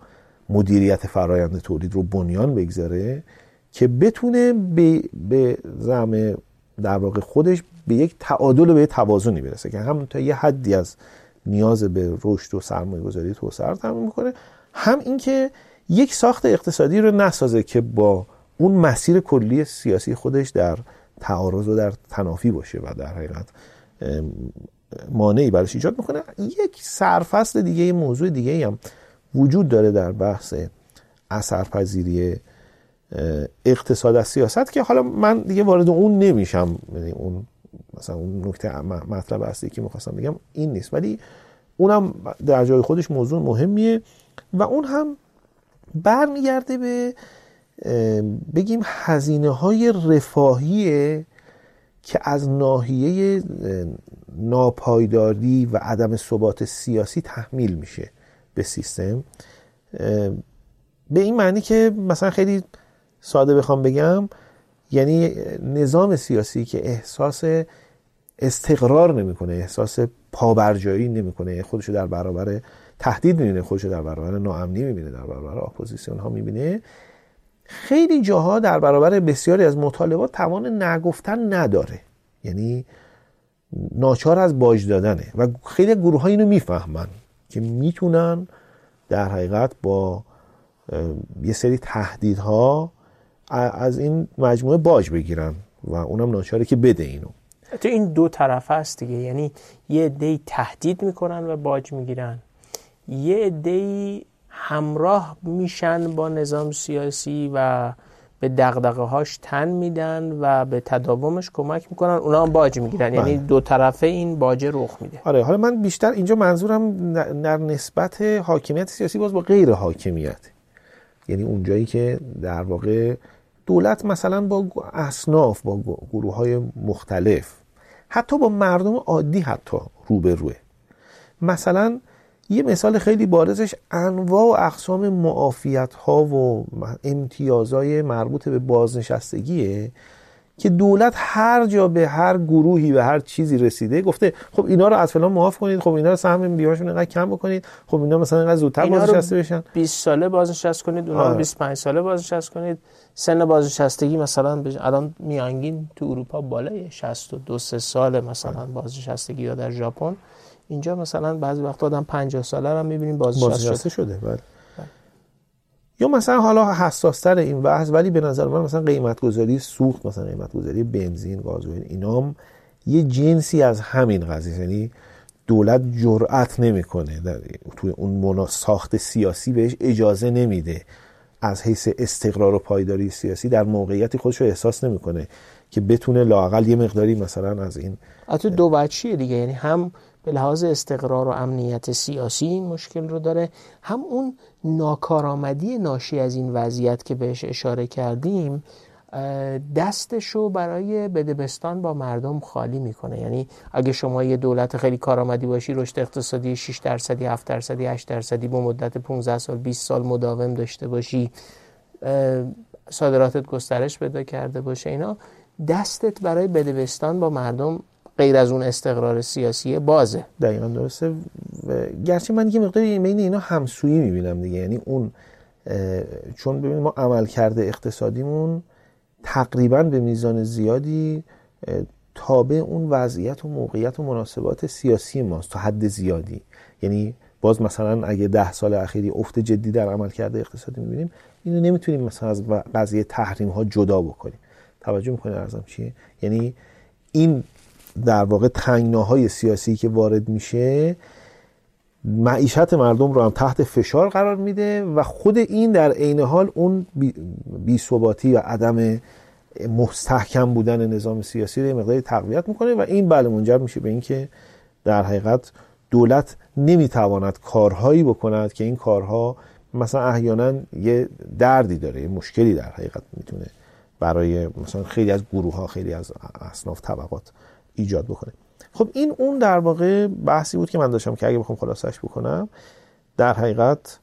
مدیریت فرایند تولید رو بنیان بگذاره که بتونه به, به زعم در واقع خودش به یک تعادل و به یک توازنی برسه که هم تا یه حدی از نیاز به رشد و سرمایه گذاری توسعه رو تامین می‌کنه. هم اینکه یک ساخت اقتصادی رو نسازه که با اون مسیر کلی سیاسی خودش در تعارض و در تنافی باشه و در حقیقت مانعی براش ایجاد می‌کنه. یک سرفصل دیگه موضوع دیگه هم وجود داره در بحث اثرپذیری اقتصاد از سیاست که حالا من دیگه وارد اون نمیشم. یعنی اون مثلا اون نکته مطلب اصلی که می‌خواستم بگم این نیست. ولی اونم در جای خودش موضوع مهمیه و اون هم برمیگرده به بگیم هزینه های رفاهیه که از ناحیه ناپایداری و عدم ثبات سیاسی تحمیل میشه به سیستم. به این معنی که مثلا خیلی ساده بخوام بگم یعنی نظام سیاسی که احساس استقرار نمی‌کنه احساس پابرجایی نمی‌کنه خودشو در برابر تهدید می‌بینه خودشو در برابر ناامنی می‌بینه در برابر اپوزیسیون ها می‌بینه. خیلی جاها در برابر بسیاری از مطالبات توان نگفتن نداره. یعنی ناچار از باج دادنه. و خیلی گروه ها اینو می‌فهمن که می‌تونن در حقیقت با یه سری تهدیدها از این مجموعه باج بگیرن و اونم ناچاره که بده اینو. تو این دو طرف هست دیگه. یعنی یه عده تهدید می‌کنن و باج می‌گیرن. یه عده همراه میشن با نظام سیاسی و به دغدغه هاش تن میدن و به تداومش کمک می‌کنن. اونا هم باج می‌گیرن. یعنی بله. دو طرفه این باج رخ میده. آره حالا من بیشتر اینجا منظورم در نسبت حاکمیت سیاسی باز با غیر حاکمیت. یعنی اونجایی که در واقع دولت مثلا با اصناف با گروه های مختلف حتی با مردم عادی حتی روبروه. مثلا یه مثال خیلی بارزش انواع و اقسام معافیت ها و امتیازهای مربوط به بازنشستگیه. که دولت هر جا به هر گروهی به هر چیزی رسیده گفته خب اینا رو از فلان معاف کنید خب اینا رو سهم بیمهشون اینقدر کم بکنید خب اینا مثلا اینقدر زودتر بازنشسته بشن 20 ساله بازنشست کنید اونا رو 25 آره. ساله بازنشست کنید سن بازنشستگی مثلا الان میانگین تو اروپا بالای 62 3 سال مثلا بازنشستگی یا در ژاپن اینجا مثلا بعضی وقت آدم 50 ساله رو می‌بینیم بازنشسته شده, شده. بله. یا مثلا حالا حساستر این بحث ولی به نظر من مثلا قیمت گذاری سوخت مثلا قیمت گذاری بنزین گازوئیل اینام یه جنسی از همین قضیه. یعنی دولت جرأت نمی‌کنه. توی اون ساخت سیاسی بهش اجازه نمیده. از حیث استقرار و پایداری سیاسی در موقعیتی خودش رو احساس نمی‌کنه که بتونه لاقل یه مقداری مثلا از این حتی دو بچیه دیگه. یعنی هم به لحاظ استقرار و امنیت سیاسی این مشکل رو داره هم اون ناکارآمدی ناشی از این وضعیت که بهش اشاره کردیم دستش رو برای بدبستان با مردم خالی می‌کنه. یعنی اگه شما یه دولت خیلی کارآمدی باشی رشد اقتصادی 6 درصدی 7 درصدی 8 درصدی با مدت 15 سال 20 سال مداوم داشته باشی صادراتت گسترش پیدا کرده باشه اینا دستت برای بدبستان با مردم غیر از اون استقرار سیاسی بازه. دقیقا درسته. گرچه من یه مقداری بین اینا همسویی می‌بینم دیگه. یعنی اون چون ببینیم ما عمل کرده اقتصادیمون تقریبا به میزان زیادی تابع اون وضعیت و موقعیت و مناسبات سیاسی ماست تا حد زیادی. یعنی باز مثلا اگه ده سال اخیری افت جدی در عمل کرده اقتصادی می‌بینیم اینو نمی‌تونیم مثلا از قضیه تحریم ها جدا بکنیم. توجه می‌کنه ارزم چیه؟ یعنی این در واقع تنگناهای سیاسی که وارد میشه معیشت مردم رو هم تحت فشار قرار میده و خود این در عین حال اون بیثباتی و عدم مستحکم بودن نظام سیاسی رو مقداری تقویت می‌کنه و این بله منجر میشه به اینکه در حقیقت دولت نمی‌تواند کارهایی بکند که این کارها مثلا احیانا یه دردی داره یه مشکلی در حقیقت می‌تونه برای مثلا خیلی از گروه ها خیلی از اصناف طبقات ایجاد بکنه. خب این اون در واقع بحثی بود که من داشتم که اگه بخوام خلاصش بکنم در حقیقت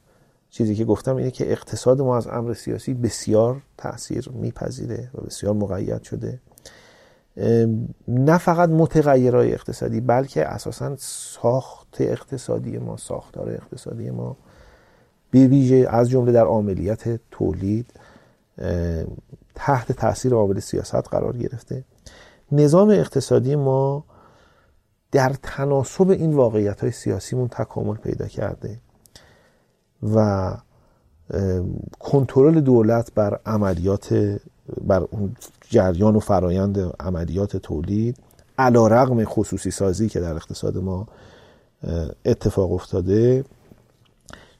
چیزی که گفتم اینه که اقتصاد ما از امر سیاسی بسیار تاثیر میپذیره و بسیار مقید شده. نه فقط متغیرهای اقتصادی بلکه اساسا ساخت اقتصادی ما ساختار اقتصادی ما به ویژه از جمله در عملیات تولید تحت تاثیر عامل سیاست قرار گرفته. نظام اقتصادی ما در تناسب این واقعیت های سیاسیمون تکامل پیدا کرده و کنترل دولت بر عملیات بر اون جریان و فرایند عملیات تولید علا رقم خصوصی سازی که در اقتصاد ما اتفاق افتاده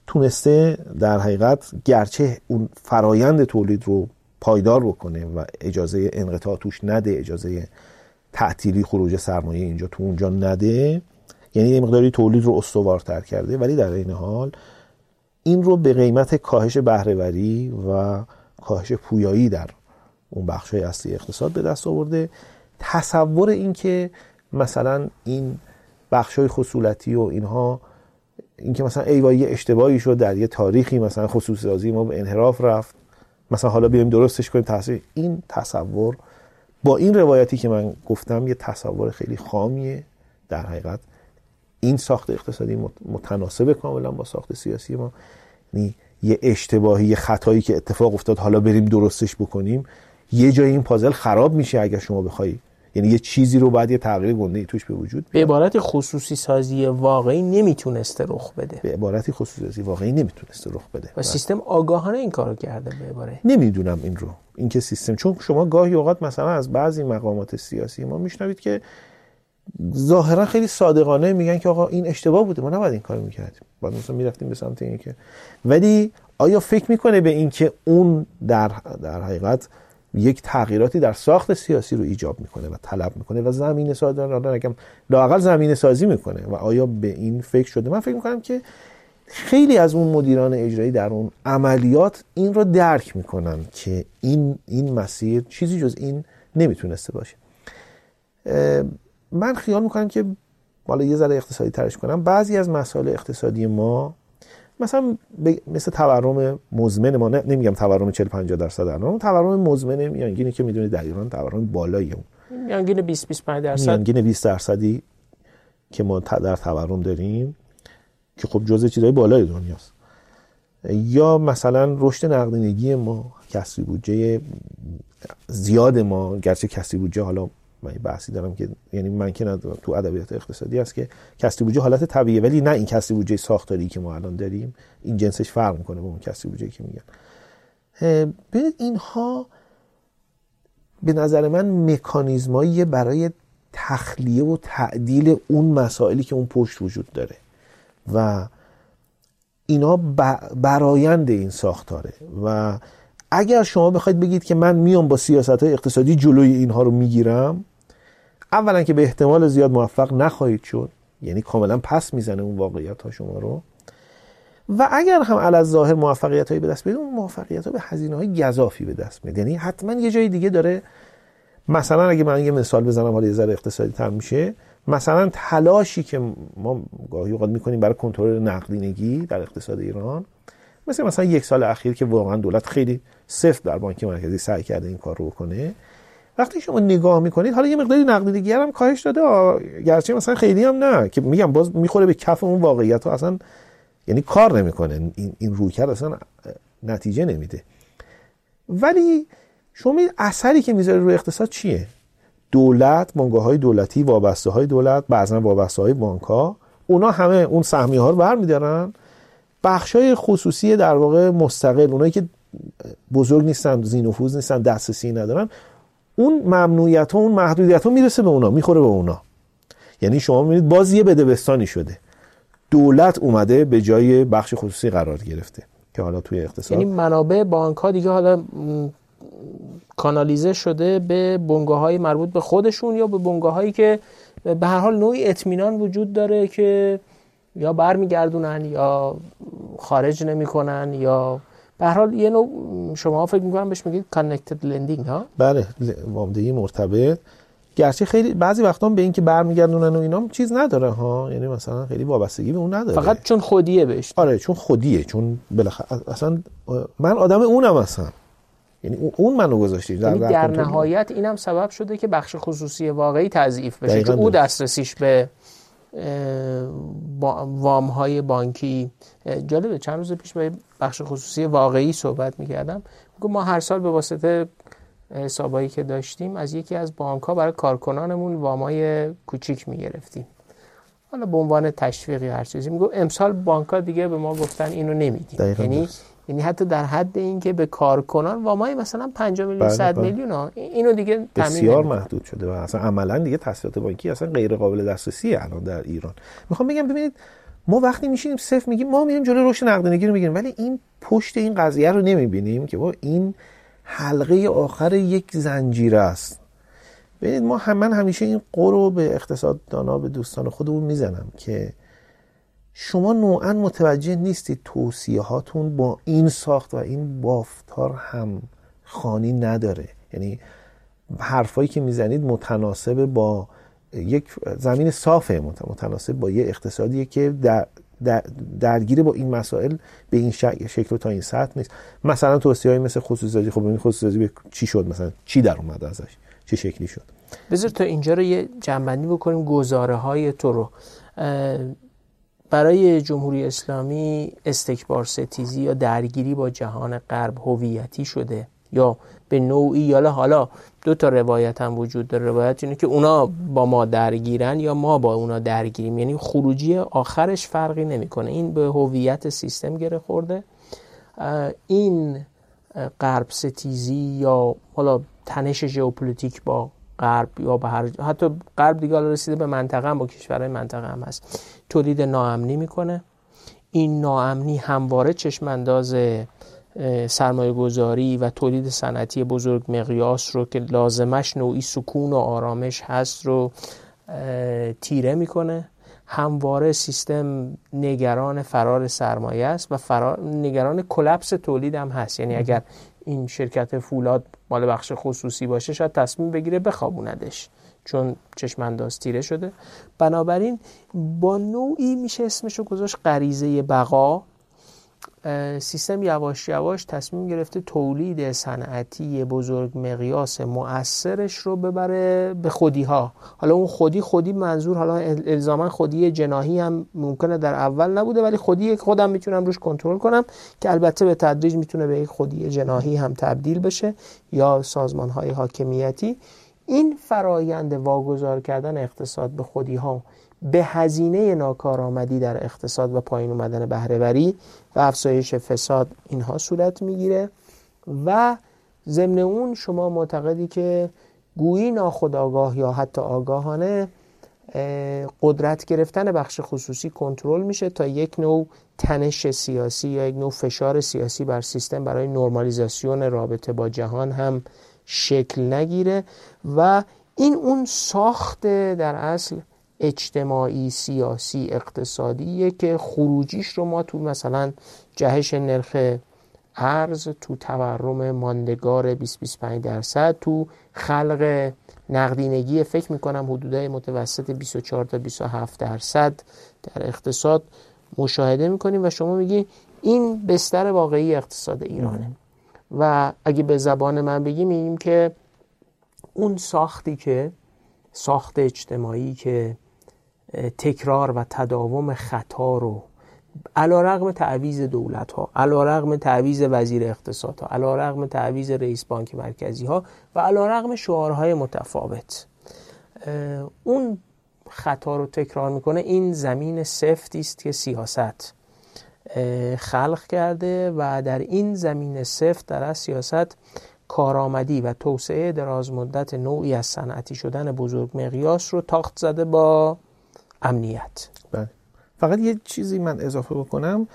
تونسته در حقیقت گرچه اون فرایند تولید رو پایدار بکنه و اجازه انقطاع توش نده اجازه تعطیلی خروج سرمایه اینجا تو اونجا نده. یعنی یه مقداری تولید رو استوارتر کرده ولی در این حال این رو به قیمت کاهش بهرهوری و کاهش پویایی در اون بخش اصلی اقتصاد به دست آورده. تصور این که مثلا این بخش های خصولتی و اینها اینکه مثلا ایوایی اشتباهی شد در یه تاریخی مثلا خصوصی سازی ما به انحراف رفت. مثلا حالا بیایم درستش کنیم تاثیر این تصور با این روایتی که من گفتم یه تصور خیلی خامیه. در حقیقت این ساخت اقتصادی متناسب کاملا با ساخت سیاسی ما. یعنی یه اشتباهی یه خطایی که اتفاق افتاد حالا بریم درستش بکنیم یه جای این پازل خراب میشه اگر شما بخوای یعنی یه چیزی رو باید یه تغییر گنده توش به وجود به عبارت خصوصی سازی واقعی نمی‌تونسته رخ بده. به عبارتی خصوصی سازی واقعی نمی‌تونسته رخ بده. و سیستم آگاهانه این کارو کرده به عباره. نمی‌دونم این رو. اینکه سیستم چون شما گاهی اوقات مثلا از بعضی مقامات سیاسی ما میشنوید که ظاهرا خیلی صادقانه میگن که آقا این اشتباه بوده ما نباید این کارو می‌کردیم. بعد مثلا می‌رفتیم به سمت این که ولی آیا فکر می‌کنه به اینکه اون در در حقیقت یک تغییراتی در ساخت سیاسی رو ایجاب می‌کنه و طلب می‌کنه و زمین سازی نگم لاقل زمین سازی می‌کنه و آیا به این فکر شده؟ من فکر می‌کنم که خیلی از اون مدیران اجرایی در اون عملیات این رو درک می‌کنن که این این مسیر چیزی جز این نمی‌تونسته باشه. من خیال می‌کنم که بالا یه ذره اقتصادی ترش کنم. بعضی از مسائل اقتصادی ما مثلا مثل تورم مزمن ما نمیگم تورم 40 50 درصد الان تورم مزمن میانگینی که می‌دونید در ایران تورم بالایی اون. میانگین 20 25 درصد. میانگین 20 درصدی که ما در تورم داریم که خب جزء چیزای بالای دنیاست. یا مثلا رشد نقدینگی ما کسری بودجه زیاد ما گرچه کسری بودجه حالا من بحثی دارم که یعنی من که تو ادبیات اقتصادی است که کسری بودجه حالت طبیعیه ولی نه این کسری بودجه ساختاری که ما الان داریم این جنسش فرق می‌کنه با اون کسری بودجه که میگن. ببینید اینها به نظر من مکانیزمایی برای تخلیه و تعدیل اون مسائلی که اون پشت وجود داره. و اینا برایند این ساختاره. و اگر شما بخواید بگید که من میام با سیاست های اقتصادی جلوی اینها رو می‌گیرم اولا که به احتمال زیاد موفق نخواهید شد یعنی کاملا پس می‌زنه اون واقعیت ها شما رو و اگر هم علی ظاهر موفقیت هایی به دست بیارید اون موفقیت ها به هزینه های گذافی به دست میاد. یعنی حتما یه جای دیگه داره مثلا اگه من یه مثال بزنم حالا یه ذره اقتصادی تر میشه. مثلا تلاشی که ما گاهی اوقات می‌کنیم برای کنترل نقدینگی در اقتصاد ایران مثل مثلا یک سال اخیر که واقعا دولت خیلی سفت در بانک مرکزی سعی کرده این کار رو بکنه. وقتی شما نگاه می‌کنید حالا یه مقداری نقدینگی هم کاهش داده. گرچه مثلا خیلی هم نه. که میگم باز می‌خوره به کف اون واقعیت ها اصلا یعنی کار نمی‌کنه. این این رویکرد اصلا نتیجه نمیده. ولی شما اثری که می‌ذاره روی اقتصاد چیه؟ دولت بانگاه های دولتی وابسته های دولت بعضا وابسته های بانک ها اونا همه اون سهمی ها رو برمیدارن. بخش های خصوصی در واقع مستقل اونایی که بزرگ نیستن زینفوز نیستن دسترسی ندارن اون ممنوعیت ها اون محدودیت ها می‌رسه به اونا می‌خوره به اونا. یعنی شما می‌بینید باز یه بدبستانی شده. دولت اومده به جای بخش خصوصی قرار گرفته که حالا توی اقتصاد یعنی منابع بانک ها دیگه حالا کانالیزه شده به بنگاه های مربوط به خودشون یا به بنگاه هایی که به هر حال نوعی اطمینان وجود داره که یا برمیگردونن یا خارج نمی‌کنن یا به هر حال یه نوع شما فکر می‌کنم بهش میگید کانکتد لندینگ ها؟ بله وامدهی مرتبط. گرچه خیلی بعضی وقتا به اینکه برمیگردونن و اینا چیز نداره ها؟ یعنی مثلا خیلی وابستگی به اون نداره. فقط چون خودیه بهش. آره چون خودیه چون بالاخره اصلا من آدم اونم هستم. یعنی اون منو گذاشتی. یعنی در, در نهایت اینم سبب شده که بخش خصوصی واقعی تضعیف بشه که او دسترسیش به وام های بانکی جالبه چند روز پیش با بخش خصوصی واقعی صحبت می‌کردم. ما هر سال به واسطه حسابایی که داشتیم از یکی از بانک ها برای کارکنانمون وامای کوچیک می‌گرفتیم. حالا به عنوان تشویقی هر چیزی. میگو امسال بانک ها دیگه به ما گفتن اینو نمیدیم. یعنی یعنی حتی در حد اینکه به کارکنان وامای مثلا 5 میلیون 100 بله، بله. میلیون ها اینو دیگه بسیار محدود شده و اصلا عملا دیگه تسهیلات بانکی اصلا غیر قابل دسترسی الان در ایران. می‌خوام بگم ببینید ما وقتی میشینیم صفر میگیم ما میریم جلوی رشد نقدینگی رو می‌گیریم. ولی این پشت این قضیه رو نمی‌بینیم که با این حلقه آخر یک زنجیره است. ببینید ما هم من همیشه این قرو به اقتصاددانا به دوستان خودمون می‌زنم که شما نوعا متوجه نیستید توصیه هاتون با این ساخت و این بافتار هم خانی نداره. یعنی حرفایی که می‌زنید متناسب با یک زمین صافه متناسب با یه اقتصادیه که در درگیر با این مسائل به این شکل و تا این سطح نیست. مثلا توصیه مثل خصوصی خب این خصوصی به چی شد مثلا؟ چی در اومد ازش؟ چه شکلی شد؟ بذار تا اینجا رو یه جنبندی بکنیم گزاره های تو رو. برای جمهوری اسلامی استکبار ستیزی یا درگیری با جهان غرب هویتی شده یا به نوعی یا حالا دو تا روایت هم وجود داره. روایت اینه که اونا با ما درگیرن یا ما با اونا درگیریم. یعنی خروجی آخرش فرقی نمی‌کنه. این به هویت سیستم گره خورده. این غرب ستیزی یا حالا تنش ژئوپلیتیک با غرب یا به هر حتی غرب دیگه رسیده به منطقه هم با کشورهای منطقه هم هست. تولید ناامنی می‌کنه. این ناامنی همواره چشمانداز سرمایه گذاری و تولید صنعتی بزرگ مقیاس رو که لازمش نوعی سکون و آرامش هست رو تیره می‌کنه. همواره سیستم نگران فرار سرمایه است و فرار نگران کلپس تولید هم هست. یعنی اگر این شرکت فولاد مال بخش خصوصی باشه شاید تصمیم بگیره بخوابوندش چون چشمانداز تیره شده. بنابراین با نوعی میشه اسمشو گذاشت غریزه بقا. سیستم یواش یواش تصمیم گرفته تولید صنعتی بزرگ مقیاس مؤثرش رو ببره به خودی ها حالا اون خودی خودی منظور حالا الزاما خودی جناهی هم ممکنه در اول نبوده ولی خودی خودم می‌تونم روش کنترل کنم که البته به تدریج می‌تونه به یک خودی جناهی هم تبدیل بشه یا سازمان های حاکمیتی. این فرایند واگذار کردن اقتصاد به خودی ها به هزینه ناکارآمدی در اقتصاد و پایین اومدن بهرهوری و افزایش فساد اینها صورت می‌گیره. و ضمن اون شما معتقدی که گویی ناخودآگاه یا حتی آگاهانه قدرت گرفتن بخش خصوصی کنترل میشه تا یک نوع تنش سیاسی یا یک نوع فشار سیاسی بر سیستم برای نرمالیزاسیون رابطه با جهان هم شکل نگیره. و این اون ساخت در اصل اجتماعی سیاسی اقتصادیه که خروجیش رو ما تو مثلا جهش نرخ ارز تو تورم ماندگار 20-25 درصد تو خلق نقدینگی فکر می‌کنم حدودای متوسط 24 تا 27 درصد در اقتصاد مشاهده می‌کنیم و شما میگی این بستر واقعی اقتصاد ایرانه. و اگه به زبان من بگیم میگیم که اون ساختی که ساخت اجتماعی که تکرار و تداوم خطا رو علا رقم تعویز دولت ها علا رقم تعویز وزیر اقتصاد ها علا رقم تعویز رئیس بانک مرکزی ها و علا رقم شعارهای متفاوت. اون خطا رو تکرار می‌کنه این زمین سفتی است که سیاست خلق کرده و در این زمین سفت در از سیاست کارآمدی و توسعه دراز مدت نوعی از صنعتی شدن بزرگ مقیاس رو تاخت زده با امنیت. بله. فقط یه چیزی من اضافه بکنم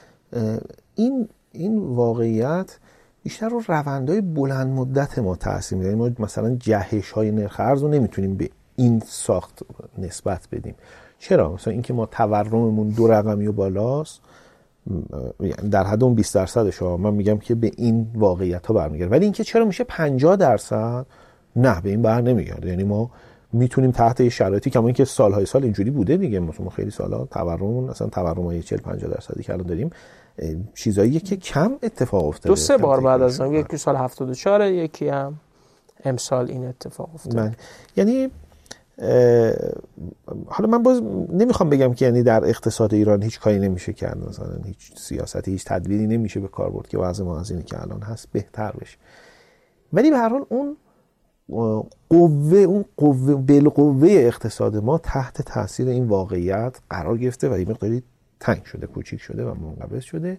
این این واقعیت بیشتر رو روندهای بلند مدت ما تاثیر میده. ما مثلا جهش های نرخ ارز رو نمی‌تونیم به این ساخت نسبت بدیم. چرا؟ مثلا اینکه ما تورممون دو رقمی و بالاست در حد اون 20 درصدش من میگم که به این واقعیت ها برمیگرده. ولی اینکه چرا میشه 50 درصد؟ نه به این بر نمیگرده. یعنی ما می‌تونیم تحت یه شرایطی کما اینکه سالهای سال اینجوری بوده دیگه. مثلا خیلی سالا تورم اصلا تورم های 40 50 درصدی که الان داریم چیزایی که کم اتفاق افتاده. دو سه بار بعد از اون یکی سال 74 یکی هم امسال این اتفاق افتاده. من. یعنی حالا من باز نمی‌خوام بگم که یعنی در اقتصاد ایران هیچ کاری نمیشه کرد مثلا هیچ سیاستی هیچ تدبیری نمیشه به کار برد که وضع ما از اینی که الان هست بهتر بشه. ولی به هر حال اون قوه اون قوه بالقوه اقتصاد ما تحت تاثیر این واقعیت قرار گرفته و این مقداری تنگ شده کوچیک شده و منقبض شده.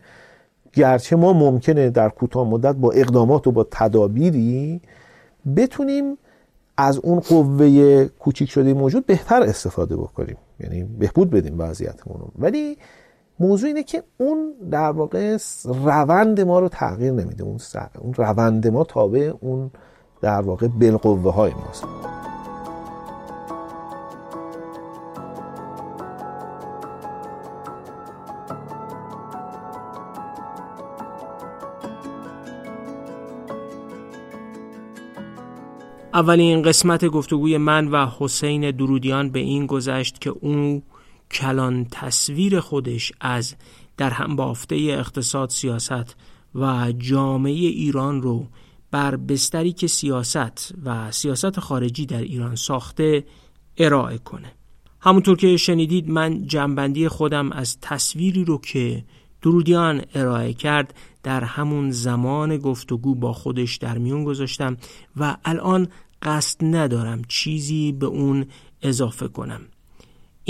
گرچه ما ممکنه در کوتاه مدت با اقدامات و با تدابیری بتونیم از اون قوه کوچیک شده موجود بهتر استفاده بکنیم. یعنی بهبود بدیم وضعیتمون رو. ولی موضوع اینه که اون در واقع روند ما رو تغییر نمیده. اون روند ما تابع اون در واقع بالقوه های ماست. اولین قسمت گفتگوی من و حسین درودیان به این گذشت که او کلان تصویر خودش از در هم بافته اقتصاد سیاست و جامعه ایران رو بر بستری که سیاست و سیاست خارجی در ایران ساخته ارائه کنه. همونطور که شنیدید من جنبندی خودم از تصویری رو که درودیان ارائه کرد در همون زمان گفتگو با خودش در میون گذاشتم و الان قصد ندارم چیزی به اون اضافه کنم.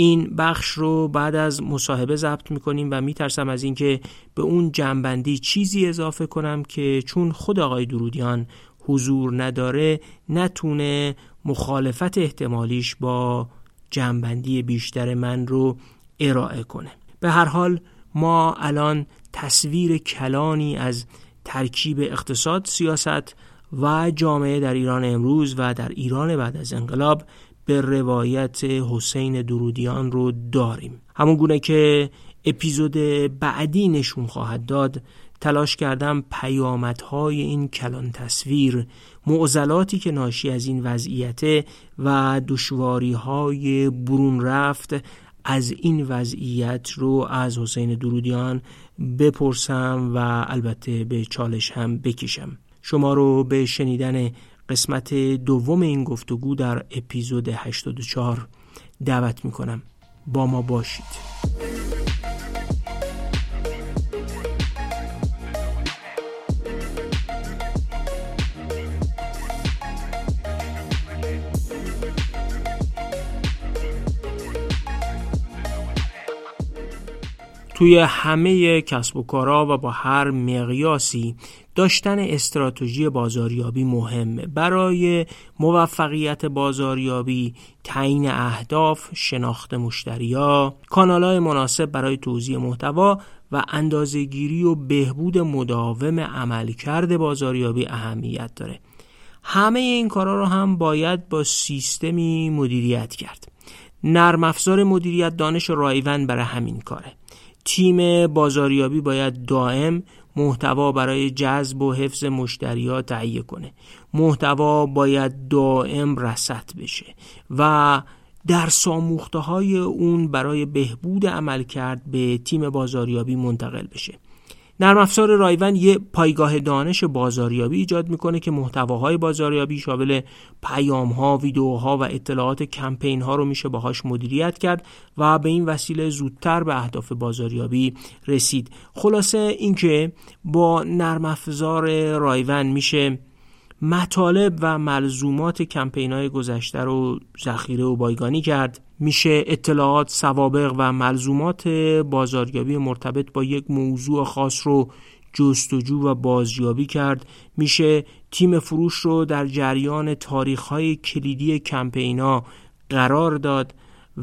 این بخش رو بعد از مصاحبه ضبط می‌کنیم و میترسم از اینکه به اون جنبندی چیزی اضافه کنم که چون خود آقای درودیان حضور نداره نتونه مخالفت احتمالیش با جنبندی بیشتر من رو ارائه کنه. به هر حال ما الان تصویر کلانی از ترکیب اقتصاد سیاست و جامعه در ایران امروز و در ایران بعد از انقلاب به روایت حسین درودیان رو داریم. همون گونه که اپیزود بعدی نشون خواهد داد تلاش کردم پیامدهای این کلان تصویر معضلاتی که ناشی از این وضعیت و دشواری های برون رفت از این وضعیت رو از حسین درودیان بپرسم و البته به چالش هم بکشم. شما رو به شنیدن قسمت دوم این گفتگو در اپیزود 84 دعوت می کنم با ما باشید. توی همه کسب و کارها و با هر مقیاسی داشتن استراتژی بازاریابی مهمه برای موفقیت بازاریابی تعیین اهداف شناخت مشتریا کانالهای مناسب برای توزیع محتوا و اندازهگیری و بهبود مداوم عملکرد بازاریابی اهمیت داره. همه این کارا رو هم باید با سیستمی مدیریت کرد. نرم افزار مدیریت دانش رایون برای همین کاره. تیم بازاریابی باید دائم محتوا برای جذب و حفظ مشتریات تهیه کنه. محتوا باید دائم رسط بشه و در ساموخته های اون برای بهبود عمل کرد به تیم بازاریابی منتقل بشه. نرم افزار رایون یه پایگاه دانش بازاریابی ایجاد می‌کنه که محتواهای بازاریابی شامل پیام ها، ویدیوها و اطلاعات کمپین ها رو میشه باهاش مدیریت کرد و به این وسیله زودتر به اهداف بازاریابی رسید. خلاصه اینکه با نرم افزار رایون میشه مطالب و ملزومات کمپین های گذشته رو ذخیره و بایگانی کرد. میشه اطلاعات سوابق و ملزومات بازاریابی مرتبط با یک موضوع خاص رو جستجو و بازیابی کرد. میشه تیم فروش رو در جریان تاریخ های کلیدی کمپینا قرار داد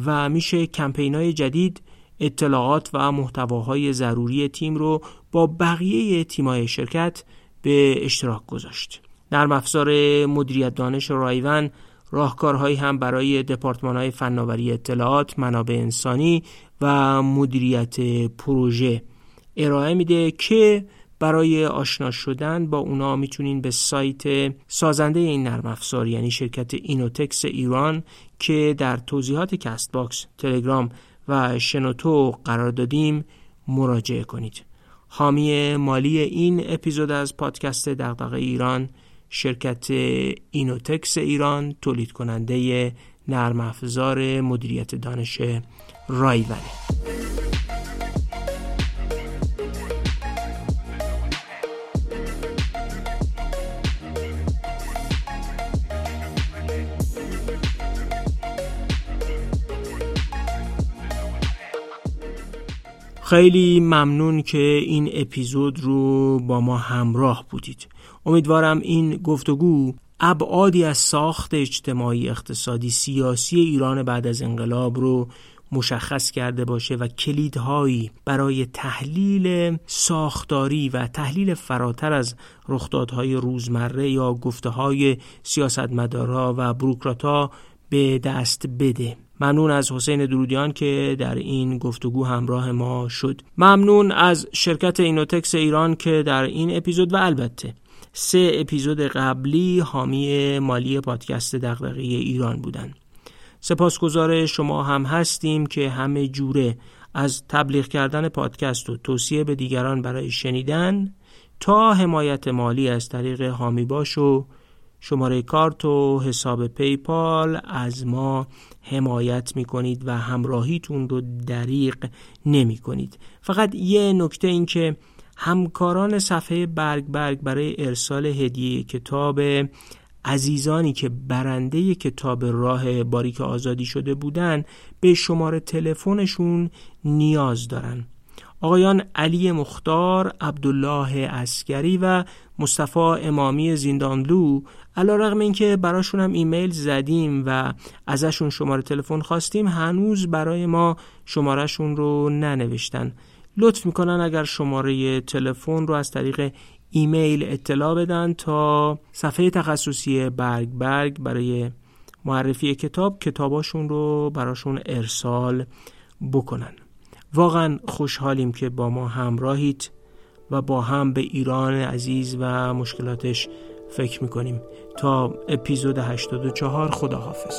و میشه کمپین های جدید اطلاعات و محتواهای ضروری تیم رو با بقیه تیمای شرکت به اشتراک گذاشت. نرم افزار مدیریت دانش رایون راهکارهایی هم برای دپارتمان های فناوری اطلاعات، منابع انسانی و مدیریت پروژه ارائه میده که برای آشنا شدن با اونا می‌تونین به سایت سازنده این نرم افزار یعنی شرکت اینوتکس ایران که در توضیحات کست باکس، تلگرام و شنوتو قرار دادیم مراجعه کنید. حامی مالی این اپیزود از پادکست دغدغه ایران شرکت اینوتکس ایران تولید کننده نرم افزار مدیریت دانش رایونه خیلی ممنون که این اپیزود رو با ما همراه بودید. امیدوارم این گفتگو ابعادی از ساخت اجتماعی اقتصادی سیاسی ایران بعد از انقلاب رو مشخص کرده باشه و کلیدهایی برای تحلیل ساختاری و تحلیل فراتر از رخدادهای روزمره یا گفته های سیاستمدارا و بروکراتا به دست بده. ممنون از حسین درودیان که در این گفتگو همراه ما شد. ممنون از شرکت اینوتکس ایران که در این اپیزود و البته سه اپیزود قبلی حامی مالی پادکست دغدغه ایران بودن. سپاسگزار شما هم هستیم که همه جوره از تبلیغ کردن پادکست و توصیه به دیگران برای شنیدن تا حمایت مالی از طریق حامی باش و شماره کارت و حساب پیپال از ما حمایت می کنید و همراهیتون رو دریق نمی کنید فقط یه نکته این که همکاران صفحه برگ برگ برای ارسال هدیه کتاب عزیزانی که برنده کتاب راه باریک آزادی شده بودن به شماره تلفنشون نیاز دارن. آقایان علی مختار، عبدالله اسکری و مصطفی امامی زیندانلو علا رقم این که براشون هم ایمیل زدیم و ازشون شماره تلفن خواستیم هنوز برای ما شمارهشون رو ننوشتن. لطف می‌کنن اگر شماره تلفن رو از طریق ایمیل اطلاع بدن تا صفحه تخصصی برگ برگ برای معرفی کتاب کتاباشون رو براشون ارسال بکنن. واقعا خوشحالیم که با ما همراهید و با هم به ایران عزیز و مشکلاتش فکر می‌کنیم. تا اپیزود 84 خداحافظ.